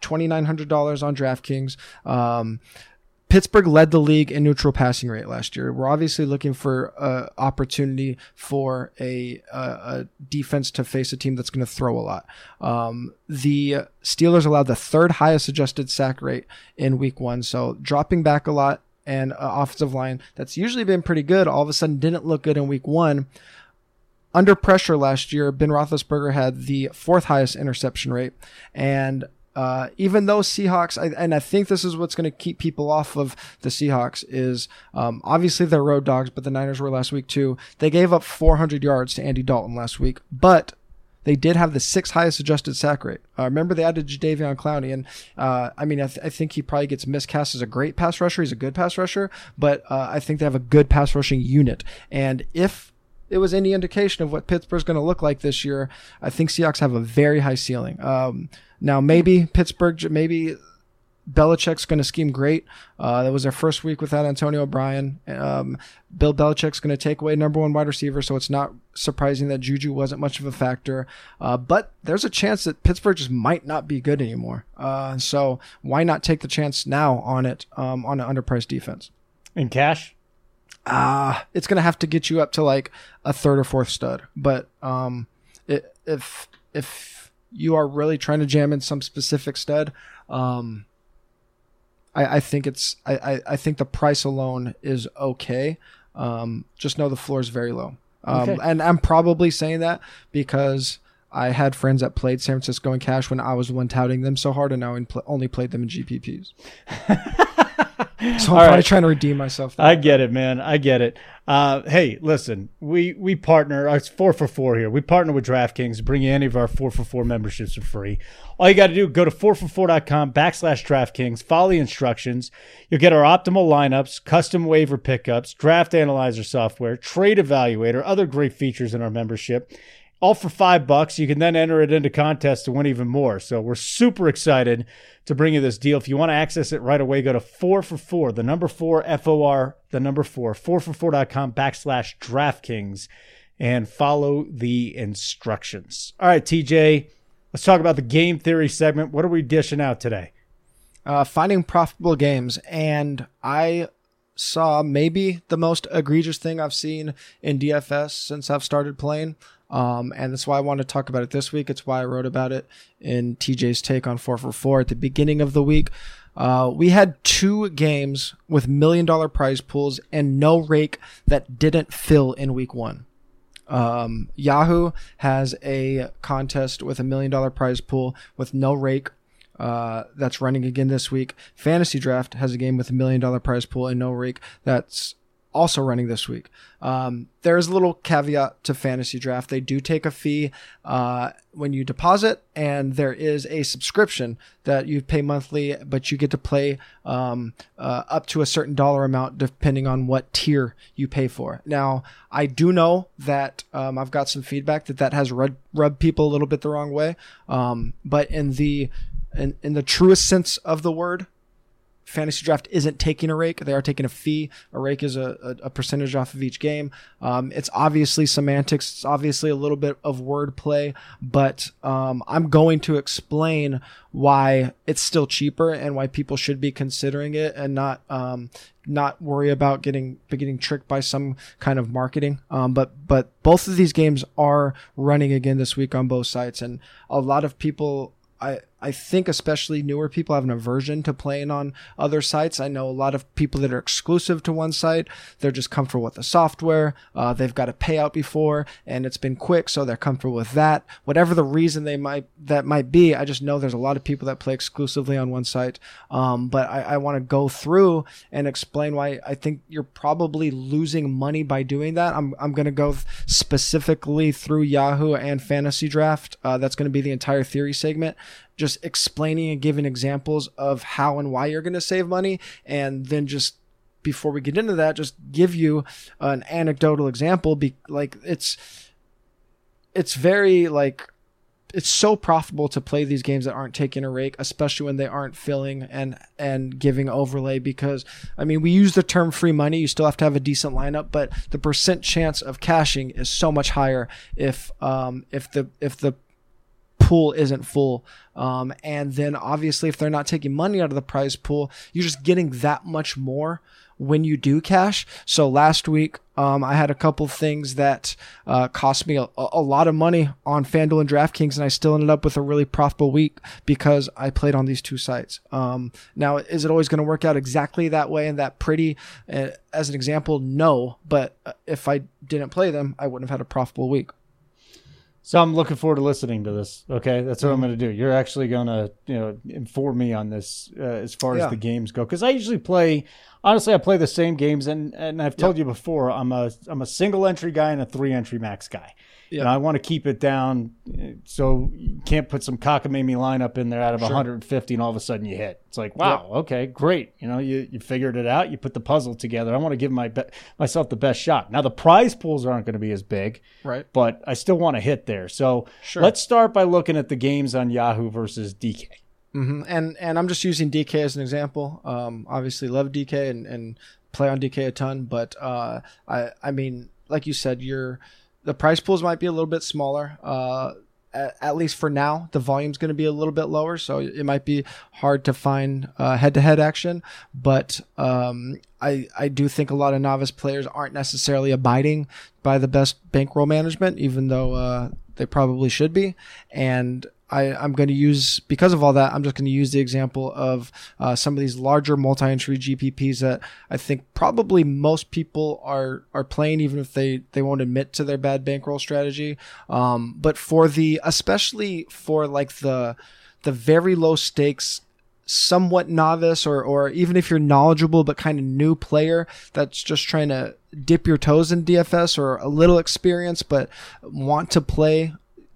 twenty nine hundred dollars on DraftKings. Um, Pittsburgh led the league in neutral passing rate last year. We're obviously looking for uh, opportunity for a, a, a defense to face a team that's going to throw a lot. Um, the Steelers allowed the third highest adjusted sack rate in Week One, so dropping back a lot. And uh, offensive line that's usually been pretty good, all of a sudden didn't look good in Week One under pressure last year, Ben Roethlisberger had the fourth highest interception rate, and uh, even though Seahawks, I, and I think this is what's going to keep people off of the Seahawks is um, obviously they're road dogs, but the Niners were last week too. They gave up 400 yards to Andy Dalton last week, but they did have the sixth highest adjusted sack rate. Uh, remember, they added Jadeveon Clowney, and uh, I mean, I, th- I, think he probably gets miscast as a great pass rusher. He's a good pass rusher, but uh, I think they have a good pass rushing unit. And if it was any indication of what Pittsburgh's going to look like this year, I think Seahawks have a very high ceiling. Um, now maybe Pittsburgh, maybe Belichick's going to scheme great. Uh, that was their first week without Antonio Brown. Um, Bill Belichick's going to take away number one wide receiver, so it's not surprising that Juju wasn't much of a factor. Uh, but there's a chance that Pittsburgh just might not be good anymore. Uh, so why not take the chance now on it um, on an underpriced defense? In cash? Ah, it's going to have to get you up to like a third or fourth stud. But um, it, if if you are really trying to jam in some specific stud, um, I, I think it's I, I, I think the price alone is okay. Um, just know the floor is very low. Um, Okay. and I'm probably saying that because I had friends that played San Francisco in cash when I was the one touting them so hard, and now I only played them in GPPs. so I'm All probably right. trying to redeem myself. I get it, man. I get it. Uh, hey, listen, we we partner. uh, It's four for four here. We partner with DraftKings to bring you any of our four for four memberships for free. All you got to do go to 4for4.com backslash DraftKings. Follow the instructions. You'll get our optimal lineups, custom waiver pickups, draft analyzer software, trade evaluator, other great features in our membership. All for five bucks. You can then enter it into contests to win even more. So we're super excited to bring you this deal. If you want to access it right away, go to four for four, the number four, F O R, the number four, four for four.com backslash DraftKings and follow the instructions. All right, TJ, let's talk about the game theory segment. What are we dishing out today? uh, finding profitable games, and I saw maybe the most egregious thing I've seen in DFS since I've started playing. Um, and that's why I want to talk about it this week. It's why I wrote about it in TJ's take on 4 for 4 at the beginning of the week. Uh, we had two games with million dollar prize pools and no rake that didn't fill in week one. Um, Yahoo has a contest with a million dollar prize pool with no rake. Uh, that's running again this week. Fantasy Draft has a game with a million dollar prize pool and no rake. That's also running this week. Um, there is a little caveat to Fantasy Draft. They do take a fee uh, when you deposit, and there is a subscription that you pay monthly, but you get to play um, uh, up to a certain dollar amount depending on what tier you pay for. Now, I do know that um, I've got some feedback that that has rub, rubbed people a little bit the wrong way, um, but in the in, in the truest sense of the word, fantasy draft isn't taking a rake. They are taking a fee. A rake is a, a, a percentage off of each game. Um, it's obviously semantics. It's obviously a little bit of wordplay, but um, I'm going to explain why it's still cheaper and why people should be considering it and not um, not worry about getting getting tricked by some kind of marketing. Um, but but both of these games are running again this week on both sites, and a lot of people I, I think especially newer people have an aversion to playing on other sites. I know a lot of people that are exclusive to one site. They're just comfortable with the software. Uh, they've got a payout before and it's been quick, so they're comfortable with that. Whatever the reason they might that might be, I just know there's a lot of people that play exclusively on one site. Um, but I, I want to go through and explain why I think you're probably losing money by doing that. I'm I'm gonna go specifically through Yahoo and Fantasy Draft. Uh, that's gonna be the entire theory segment just explaining and giving examples of how and why you're going to save money and then just before we get into that just give you an anecdotal example be like it's it's very like it's so profitable to play these games that aren't taking a rake, especially when they aren't filling and and giving overlay. Because I mean, we use the term free money. You still have to have a decent lineup, but the percent chance of cashing is so much higher if um if the if the pool isn't full. Um, and then obviously, if they're not taking money out of the prize pool, you're just getting that much more when you do cash. So last week, um, I had a couple things that uh, cost me a, a lot of money on FanDuel and DraftKings, and I still ended up with a really profitable week because I played on these two sites. Um, now, is it always going to work out exactly that way and that pretty? Uh, as an example, no. But uh, if I didn't play them, I wouldn't have had a profitable week. So I'm looking forward to listening to this. Okay, that's what I'm going to do. You're actually going to, you know, inform me on this uh, as far Yeah. as the games go because I usually play. Honestly, I play the same games, and and I've told you before, I'm a I'm a single entry guy and a three entry max guy. Yeah. And I want to keep it down, so you can't put some cockamamie lineup in there out of 150, and all of a sudden you hit. It's like, wow, okay, great. You know, you you figured it out. You put the puzzle together. I want to give my be- myself the best shot. Now the prize pools aren't going to be as big Right. but I still want to hit there. So Sure. let's start by looking at the games on Yahoo versus DK. Hmm And and I'm just using DK as an example. Um, obviously love DK and, and play on DK a ton, but uh, I I mean, like you said, your the price pools might be a little bit smaller. Uh, at, at least for now, the volume's going to be a little bit lower, so it might be hard to find uh, head-to-head action. But um, I I do think a lot of novice players aren't necessarily abiding by the best bankroll management, even though uh, they probably should be. And I, I'm going to use because of all that. I'm just going to use the example of uh, some of these larger multi-entry GPPs that I think probably most people are are playing, even if they they won't admit to their bad bankroll strategy. Um, but for the especially for like the the very low stakes somewhat novice or or even if you're knowledgeable but kind of new player that's just trying to dip your toes in DFS or a little experience but want to play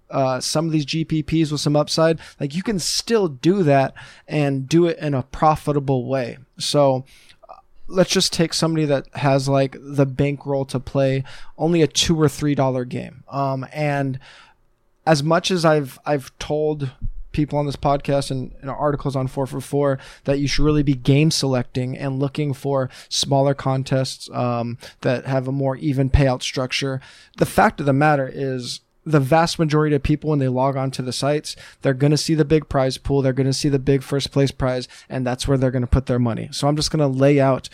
uh, some of these GPPs with some upside, like you can still do that and do it in a profitable way. So uh, let's just take somebody that has like the bankroll to play only a two or three dollar game. Um, and as much as I've I've told people on this podcast and, and articles on 4 for 4 that you should really be game selecting and looking for smaller contests um, that have a more even payout structure. The fact of the matter is the vast majority of people when they log on to the sites they're going to see the big prize pool they're going to see the big first place prize and that's where they're going to put their money. So i'm just going to lay out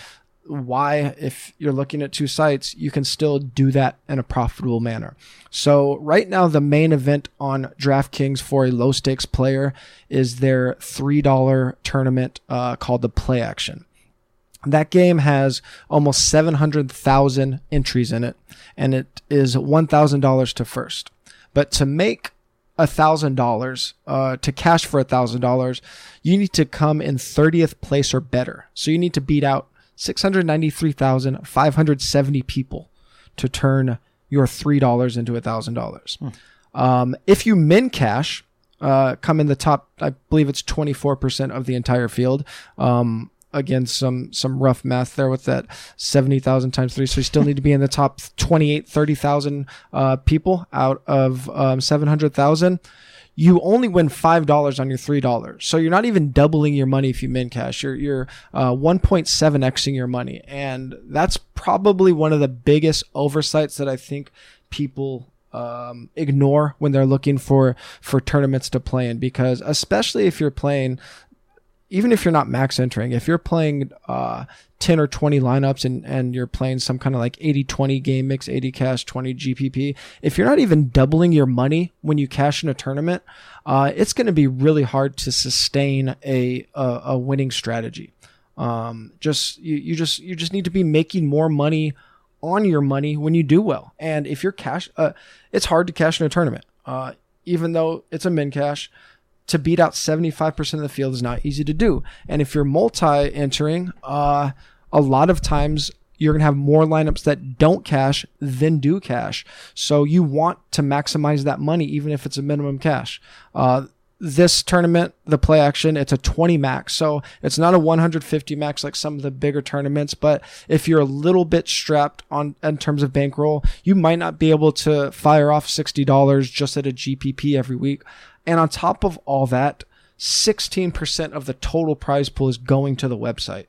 why if you're looking at two sites you can still do that in a profitable manner. So right now the main event on draftkings for a low stakes player is their $3 tournament uh, called the play action. That game has almost 700,000 entries in it, and it is $1,000 to first. But to make a $1,000, uh, to cash for a $1,000, you need to come in 30th place or better. So you need to beat out 693,570 people to turn your $3 into a $1,000. Um, if you min cash, uh, come in the top, I believe it's 24% of the entire field. Um, again, some, some rough math there with that 70,000 times three. So you still need to be in the top 28, 30,000, uh, people out of, um, 700,000. You only win five dollars on your three dollars, so you're not even doubling your money if you min cash. You're you're uh, 1.7xing your money, and that's probably one of the biggest oversights that I think people um, ignore when they're looking for for tournaments to play in because especially if you're playing even if you're not max entering if you're playing uh, 10 or 20 lineups and, and you're playing some kind of like 80 20 game mix 80 cash 20 gpp if you're not even doubling your money when you cash in a tournament uh, it's going to be really hard to sustain a, a, a winning strategy um, just you, you just you just need to be making more money on your money when you do well. And if you're cash, uh, it's hard to cash in a tournament. Uh, even though it's a min cash, to beat out 75% of the field is not easy to do. And if you're multi entering, uh, a lot of times you're going to have more lineups that don't cash than do cash. So you want to maximize that money, even if it's a minimum cash. Uh, this tournament, the play action, it's a 20 max. So it's not a 150 max like some of the bigger tournaments. But if you're a little bit strapped on in terms of bankroll, you might not be able to fire off $60 just at a GPP every week. And on top of all that, 16% of the total prize pool is going to the website.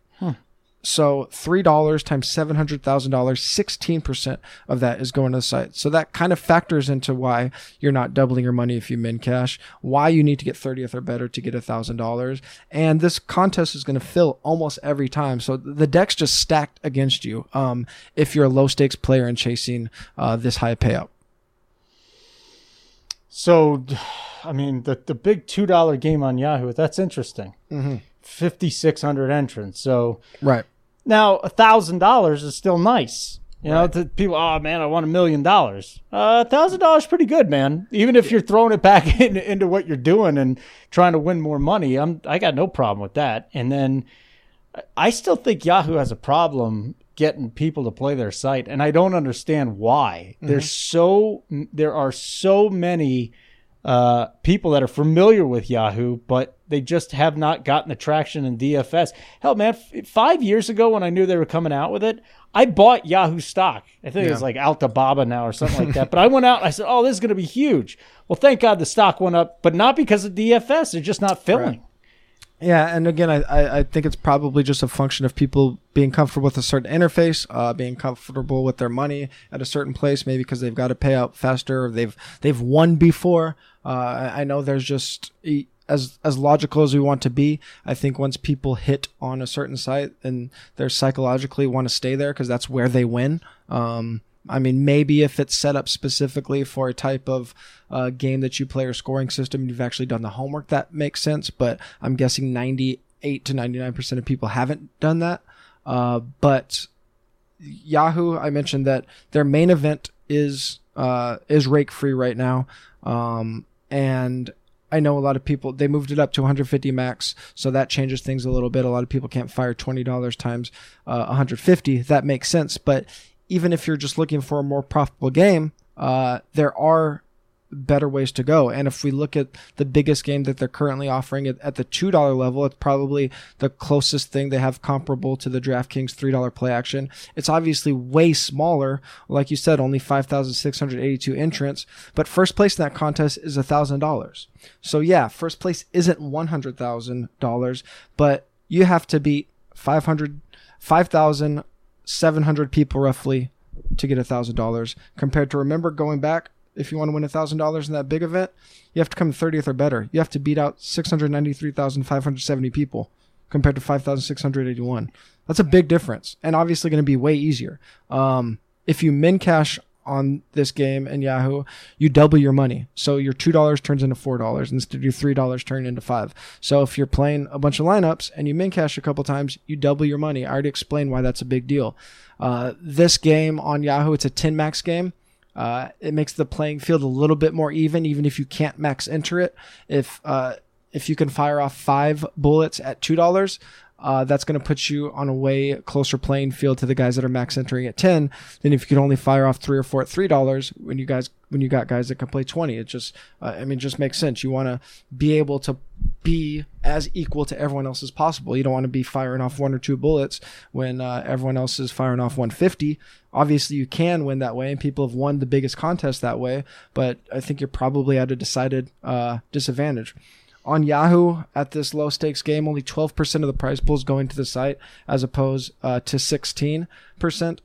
So three dollars times seven hundred thousand dollars, sixteen percent of that is going to the site. So that kind of factors into why you're not doubling your money if you min cash, why you need to get thirtieth or better to get a thousand dollars. And this contest is going to fill almost every time. So the deck's just stacked against you. Um, if you're a low stakes player and chasing uh, this high payout. So, I mean, the the big two dollar game on Yahoo. That's interesting. Mm-hmm. six hundred entrants. So Right. now a thousand dollars is still nice. You know, to people, oh man, I want a million dollars. A thousand dollars, pretty good, man. Even if you're throwing it back in, into what you're doing and trying to win more money, I'm I got no problem with that. And then I still think Yahoo has a problem getting people to play their site, and I don't understand why. There's so there are so many uh, people that are familiar with Yahoo, but they just have not gotten the traction in DFS. Hell, man, f- five years ago when I knew they were coming out with it, I bought Yahoo stock. I think Yeah. like Altababa now or something like that. But I went out and I said, "Oh, this is going to be huge." Well, thank God the stock went up, but not because of DFS. They're just not filling. Yeah, and again, I, I, think it's probably just a function of people being comfortable with a certain interface, uh, being comfortable with their money at a certain place, maybe because they've got to pay out faster, or they've they've won before. Uh, I, know there's just as as logical as we want to be. I think once people hit on a certain site, and they're psychologically want to stay there because that's where they win. Um, I mean, maybe if it's set up specifically for a type of uh, game that you play or scoring system, you've actually done the homework, that makes sense. But I'm guessing 98 to 99% of people haven't done that. Uh, but Yahoo, I mentioned that their main event is uh, is rake free right now, um, and I know a lot of people they moved it up to 150 max, so that changes things a little bit. A lot of people can't fire twenty dollars times uh, 150. That makes sense, but even if you're just looking for a more profitable game, uh, there are better ways to go. And if we look at the biggest game that they're currently offering at, at the $2 level, it's probably the closest thing they have comparable to the DraftKings $3 play action. It's obviously way smaller. Like you said, only 5,682 entrants, but first place in that contest is $1,000. So yeah, first place isn't $100,000, but you have to beat 500, 5,700 people roughly to get $1,000 compared to remember going back if you want to win $1,000 in that big event, you have to come 30th or better. You have to beat out 693,570 people compared to 5,681. That's a big difference and obviously going to be way easier. Um, if you min cash on this game in Yahoo, you double your money. So your $2 turns into $4 instead of your $3 turn into 5 So if you're playing a bunch of lineups and you min cash a couple times, you double your money. I already explained why that's a big deal. Uh, this game on Yahoo, it's a 10 max game. Uh, it makes the playing field a little bit more even, even if you can't max enter it. If uh, if you can fire off five bullets at two dollars, uh, that's going to put you on a way closer playing field to the guys that are max entering at ten than if you could only fire off three or four at three dollars when you guys when you got guys that can play twenty. It just uh, I mean, just makes sense. You want to be able to be as equal to everyone else as possible. You don't want to be firing off one or two bullets when uh, everyone else is firing off 150. Obviously, you can win that way, and people have won the biggest contest that way. But I think you're probably at a decided uh, disadvantage. On Yahoo, at this low stakes game, only 12% of the prize pool is going to the site, as opposed uh, to 16%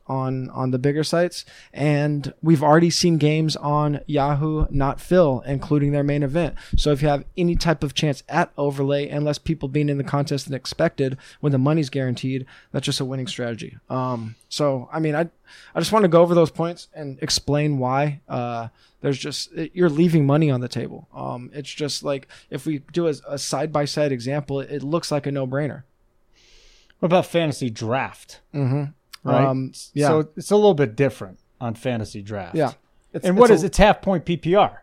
on on the bigger sites. And we've already seen games on Yahoo not fill, including their main event. So if you have any type of chance at overlay, and less people being in the contest than expected, when the money's guaranteed, that's just a winning strategy. Um, so I mean, I I just want to go over those points and explain why. Uh, there's just it- you're leaving money on the table. Um, it's just like if we do a side by side example, it, it looks like a no brainer. What about fantasy draft? Mm-hmm. Right. Um, yeah. So it's a little bit different on fantasy draft. Yeah. It's, and what it's is a It's half point PPR.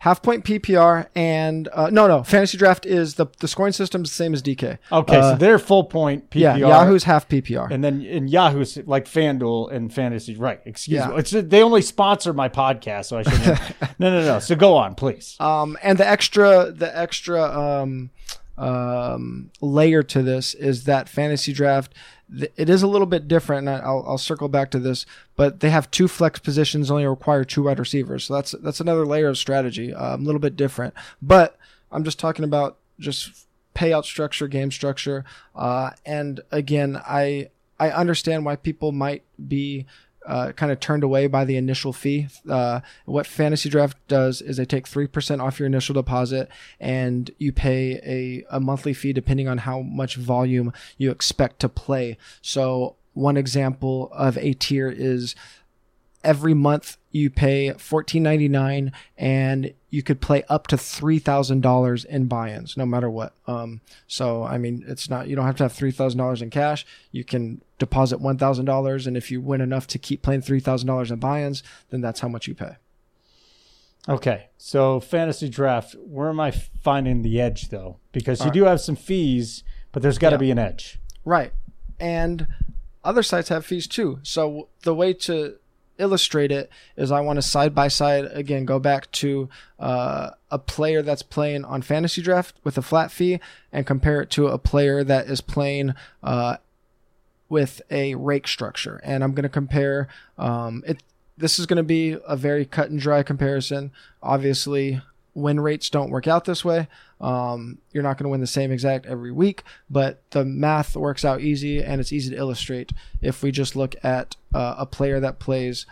Half point PPR and uh, no, no. Fantasy draft is the the scoring system is the same as DK. Okay, Uh, so they're full point PPR. yeah, Yahoo's half PPR. And then in Yahoo's like FanDuel and fantasy, right? Excuse Yeah. me. It's, they only sponsor my podcast, so I shouldn't. no, no, no. So go on, please. Um, and the extra, the extra um, um, layer to this is that fantasy draft. It is a little bit different, and I'll, I'll circle back to this. But they have two flex positions, only require two wide receivers, so that's that's another layer of strategy, um, a little bit different. But I'm just talking about just payout structure, game structure, uh, and again, I I understand why people might be uh, kind of turned away by the initial fee. Uh, what Fantasy Draft does is they take 3% off your initial deposit and you pay a, a monthly fee depending on how much volume you expect to play. So, one example of a tier is every month you pay $14.99 and you could play up to $3,000 in buy-ins no matter what. Um, so I mean, it's not, you don't have to have $3,000 in cash. You can deposit one thousand dollars, and if you win enough to keep playing three thousand dollars in buy-ins, then that's how much you pay. Okay, so fantasy draft. Where am I finding the edge though? Because you do have some fees, but there's got to Yeah. be an edge. Right. And other sites have fees too. So the way to illustrate it is I want to side by side again go back to uh, a player that's playing on fantasy draft with a flat fee and compare it to a player that is playing uh, with a rake structure. And I'm going to compare um, it. This is going to be a very cut and dry comparison. Obviously, win rates don't work out this way. Um, you're not going to win the same exact every week, but the math works out easy and it's easy to illustrate if we just look at uh, a player that plays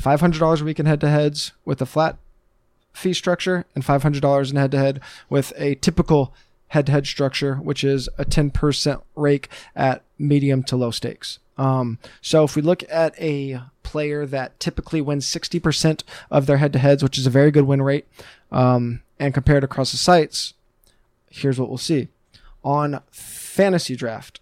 $500 a week in head to heads with a flat fee structure and $500 in head to head with a typical head to head structure, which is a 10% rake at medium to low stakes. Um, so if we look at a player that typically wins 60% of their head to heads, which is a very good win rate, um, and compared across the sites, here's what we'll see. On fantasy draft,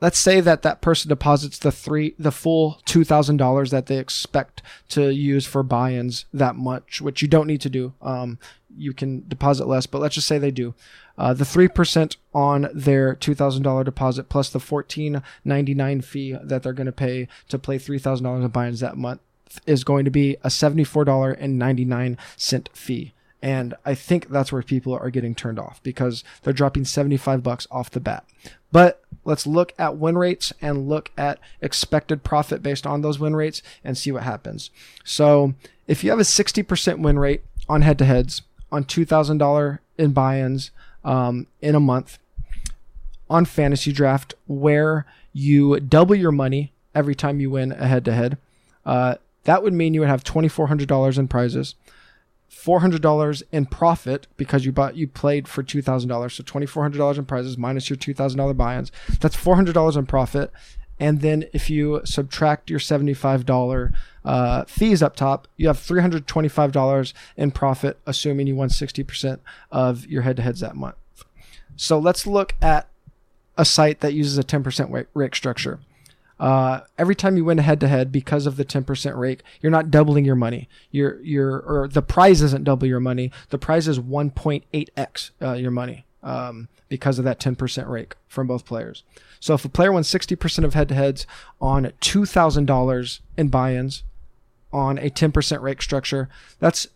let's say that that person deposits the three the full $2000 that they expect to use for buy-ins that much which you don't need to do. Um, you can deposit less but let's just say they do. Uh, the 3% on their $2000 deposit plus the $14.99 fee that they're going to pay to play $3000 in buy-ins that month is going to be a $74.99 fee. And I think that's where people are getting turned off because they're dropping 75 bucks off the bat. But let's look at win rates and look at expected profit based on those win rates and see what happens. So, if you have a 60% win rate on head to heads on $2,000 in buy ins um, in a month on fantasy draft, where you double your money every time you win a head to head, that would mean you would have $2,400 in prizes four hundred dollars in profit because you bought you played for two thousand dollars. So twenty four hundred dollars in prizes minus your two thousand dollar buy-ins. That's four hundred dollars in profit. And then if you subtract your seventy five dollar uh, fees up top, you have three hundred twenty five dollars in profit, assuming you won sixty percent of your head to heads that month. So let's look at a site that uses a ten percent rake structure. Uh, every time you win head to head because of the 10% rake, you're not doubling your money. You're, you're, or the prize isn't double your money. The prize is 1.8x uh, your money um, because of that 10% rake from both players. So if a player wins 60% of head to heads on $2,000 in buy ins on a 10% rake structure, that's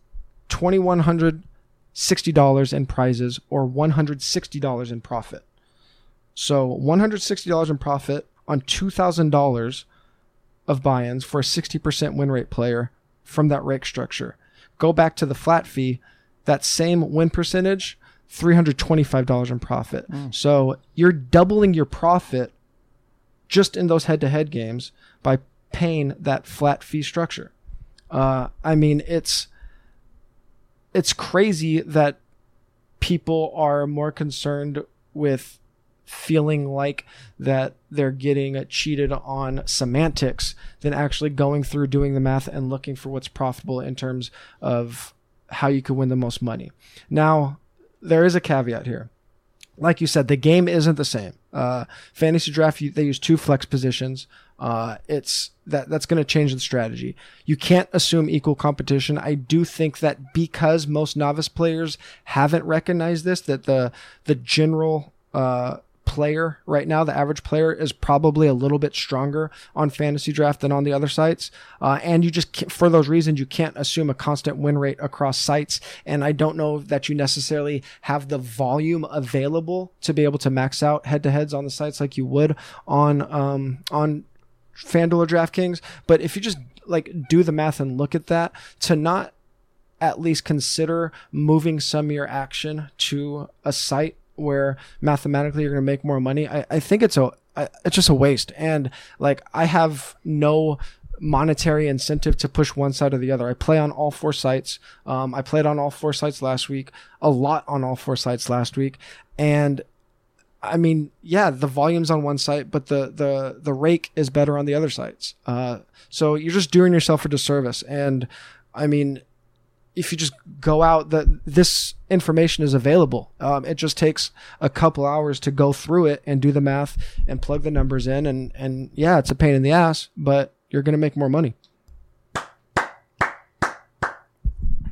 $2,160 in prizes or $160 in profit. So $160 in profit on $2,000 of buy ins for a 60% win rate player from that rake structure. Go back to the flat fee, that same win percentage, $325 in profit. So you're doubling your profit just in those head to head games by paying that flat fee structure. Uh, I mean, it's it's crazy that people are more concerned with feeling like that they're getting cheated on semantics than actually going through doing the math and looking for what's profitable in terms of how you can win the most money. Now, there is a caveat here. Like you said, the game isn't the same. Uh, fantasy draft, you, they use two flex positions. Uh, it's that that's going to change the strategy. You can't assume equal competition. I do think that because most novice players haven't recognized this, that the the general uh, player right now, the average player is probably a little bit stronger on fantasy draft than on the other sites. Uh, and you just, for those reasons, you can't assume a constant win rate across sites. And I don't know that you necessarily have the volume available to be able to max out head to heads on the sites like you would on, um, on FanDuel or DraftKings. But if you just like do the math and look at that to not at least consider moving some of your action to a site where mathematically you're going to make more money. I, I think it's a I- it's just a waste. And like I have no monetary incentive to push one side or the other. I play on all four sites. Um, I played on all four sites last week, a lot on all four sites last week, and I mean, yeah, the volume's on one site, but the the the rake is better on the other sites. Uh, so you're just doing yourself a disservice. And I mean, if you just go out, that this information is available. Um, it just takes a couple hours to go through it and do the math and plug the numbers in, and and yeah, it's a pain in the ass, but you're gonna make more money.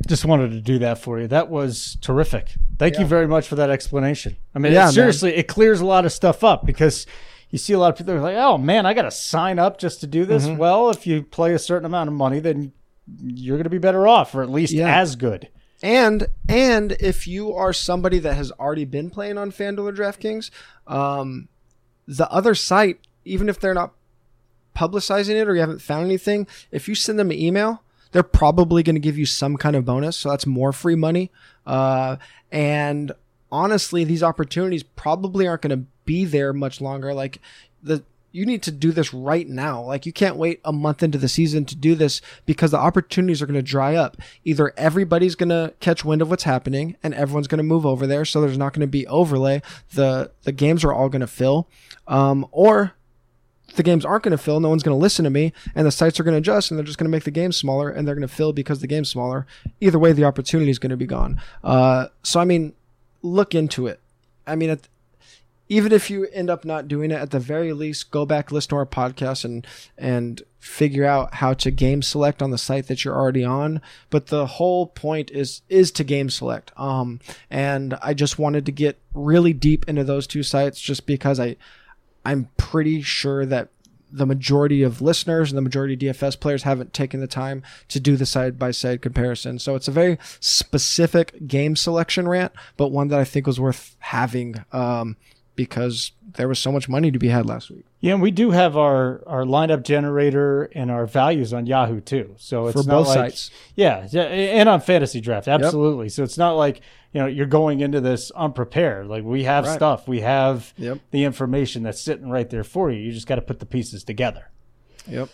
Just wanted to do that for you. That was terrific. Thank you very much for that explanation. I mean, Yeah, man. seriously, it clears a lot of stuff up because you see a lot of people are like, "Oh man, I got to sign up just to do this." Mm-hmm. Well, if you play a certain amount of money, then you're going to be better off, or at least Yeah. as good. And and if you are somebody that has already been playing on FanDuel or DraftKings, um, the other site, even if they're not publicizing it or you haven't found anything, if you send them an email, they're probably going to give you some kind of bonus. So that's more free money. Uh, and honestly, these opportunities probably aren't going to be there much longer. Like the you need to do this right now. Like you can't wait a month into the season to do this because the opportunities are going to dry up. Either everybody's going to catch wind of what's happening and everyone's going to move over there, so there's not going to be overlay. The the games are all going to fill, um, or the games aren't going to fill. No one's going to listen to me, and the sites are going to adjust, and they're just going to make the game smaller, and they're going to fill because the game's smaller. Either way, the opportunity is going to be gone. Uh, so I mean, look into it. I mean, at, even if you end up not doing it, at the very least, go back, listen to our podcast, and and figure out how to game select on the site that you're already on. But the whole point is is to game select. Um, and I just wanted to get really deep into those two sites just because I I'm pretty sure that the majority of listeners and the majority of DFS players haven't taken the time to do the side by side comparison. So it's a very specific game selection rant, but one that I think was worth having um, because there was so much money to be had last week. Yeah, and we do have our our lineup generator and our values on Yahoo too. So it's For not both like, sites. Yeah, yeah, and on fantasy draft, absolutely. So it's not like you know you're going into this unprepared. Like we have Right. stuff, we have Yep. the information that's sitting right there for you. You just got to put the pieces together. Yep.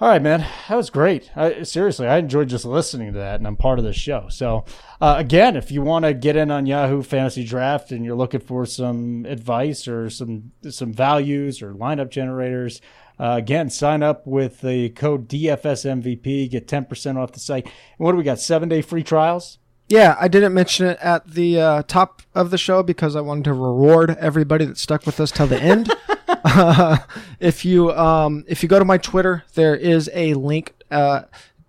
All right, man, that was great. I, seriously, I enjoyed just listening to that, and I'm part of this show. So, uh, again, if you want to get in on Yahoo Fantasy Draft and you're looking for some advice or some some values or lineup generators, uh, again, sign up with the code DFSMVP, get 10% off the site. And what do we got? Seven day free trials. Yeah, I didn't mention it at the uh, top of the show because I wanted to reward everybody that stuck with us till the end. if you um, if you go to my Twitter, there is a link. Uh,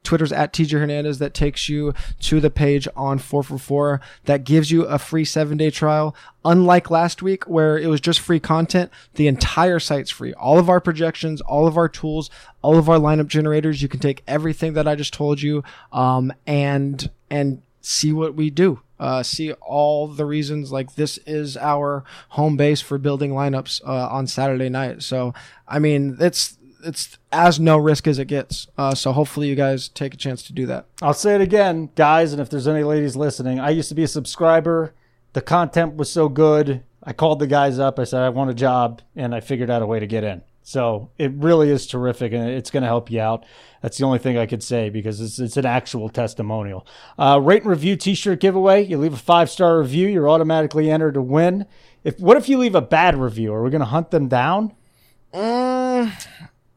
Twitter's at TJ Hernandez that takes you to the page on 4for4 that gives you a free seven day trial. Unlike last week where it was just free content, the entire site's free. All of our projections, all of our tools, all of our lineup generators. You can take everything that I just told you um, and and see what we do. Uh, see all the reasons like this is our home base for building lineups uh, on Saturday night. So I mean, it's it's as no risk as it gets. Uh, so hopefully you guys take a chance to do that. I'll say it again, guys, and if there's any ladies listening, I used to be a subscriber. The content was so good. I called the guys up. I said, I want a job, and I figured out a way to get in. So it really is terrific, and it's going to help you out. That's the only thing I could say because it's, it's an actual testimonial. Uh, rate and review T-shirt giveaway. You leave a five star review, you're automatically entered to win. If what if you leave a bad review? Are we going to hunt them down?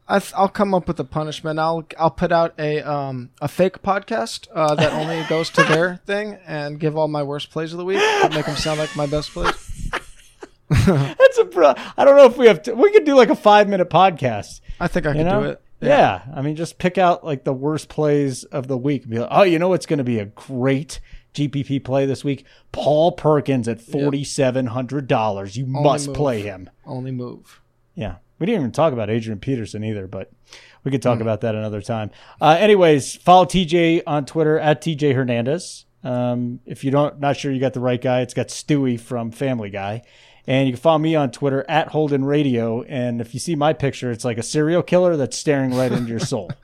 I th- I'll come up with a punishment. I'll I'll put out a um a fake podcast uh, that only goes to their thing and give all my worst plays of the week make them sound like my best plays. That's a pro. I don't know if we have. To, we could do like a five minute podcast. I think I can know? do it. Yeah. I mean, just pick out like the worst plays of the week. Be like, oh, you know what's going to be a great GPP play this week? Paul Perkins at forty seven hundred dollars. You must move. play him. Only move. Yeah, we didn't even talk about Adrian Peterson either, but we could talk about that another time. Uh, anyways, follow TJ on Twitter at TJ Hernandez. Um, if you don't, not sure you got the right guy, it's got Stewie from Family Guy. And you can follow me on Twitter at Holden Radio. And if you see my picture, it's like a serial killer that's staring right into your soul.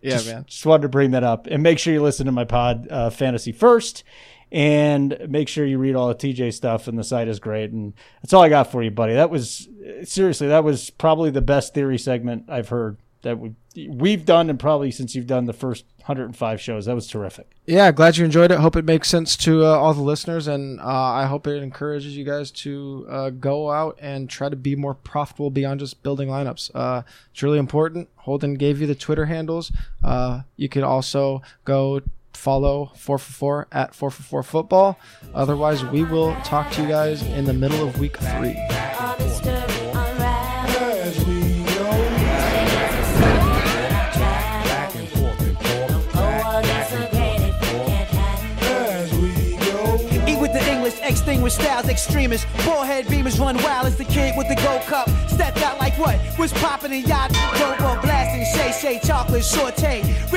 Yeah, man. Just wanted to bring that up. And make sure you listen to my pod, uh, Fantasy First. And make sure you read all the TJ stuff, and the site is great. And that's all I got for you, buddy. That was seriously, that was probably the best theory segment I've heard that we, we've done, and probably since you've done the first 105 shows. That was terrific. Yeah, glad you enjoyed it. Hope it makes sense to uh, all the listeners, and uh, I hope it encourages you guys to uh, go out and try to be more profitable beyond just building lineups. Uh, it's really important. Holden gave you the Twitter handles. Uh, you could also go follow 4for4 at 4for4 football. Otherwise, we will talk to you guys in the middle of week three. Extinguish styles, extremists. Forehead beamers run wild as the kid with the gold cup. Stepped out like what? Was popping in yacht, or blasting, Shay Shay chocolate saute.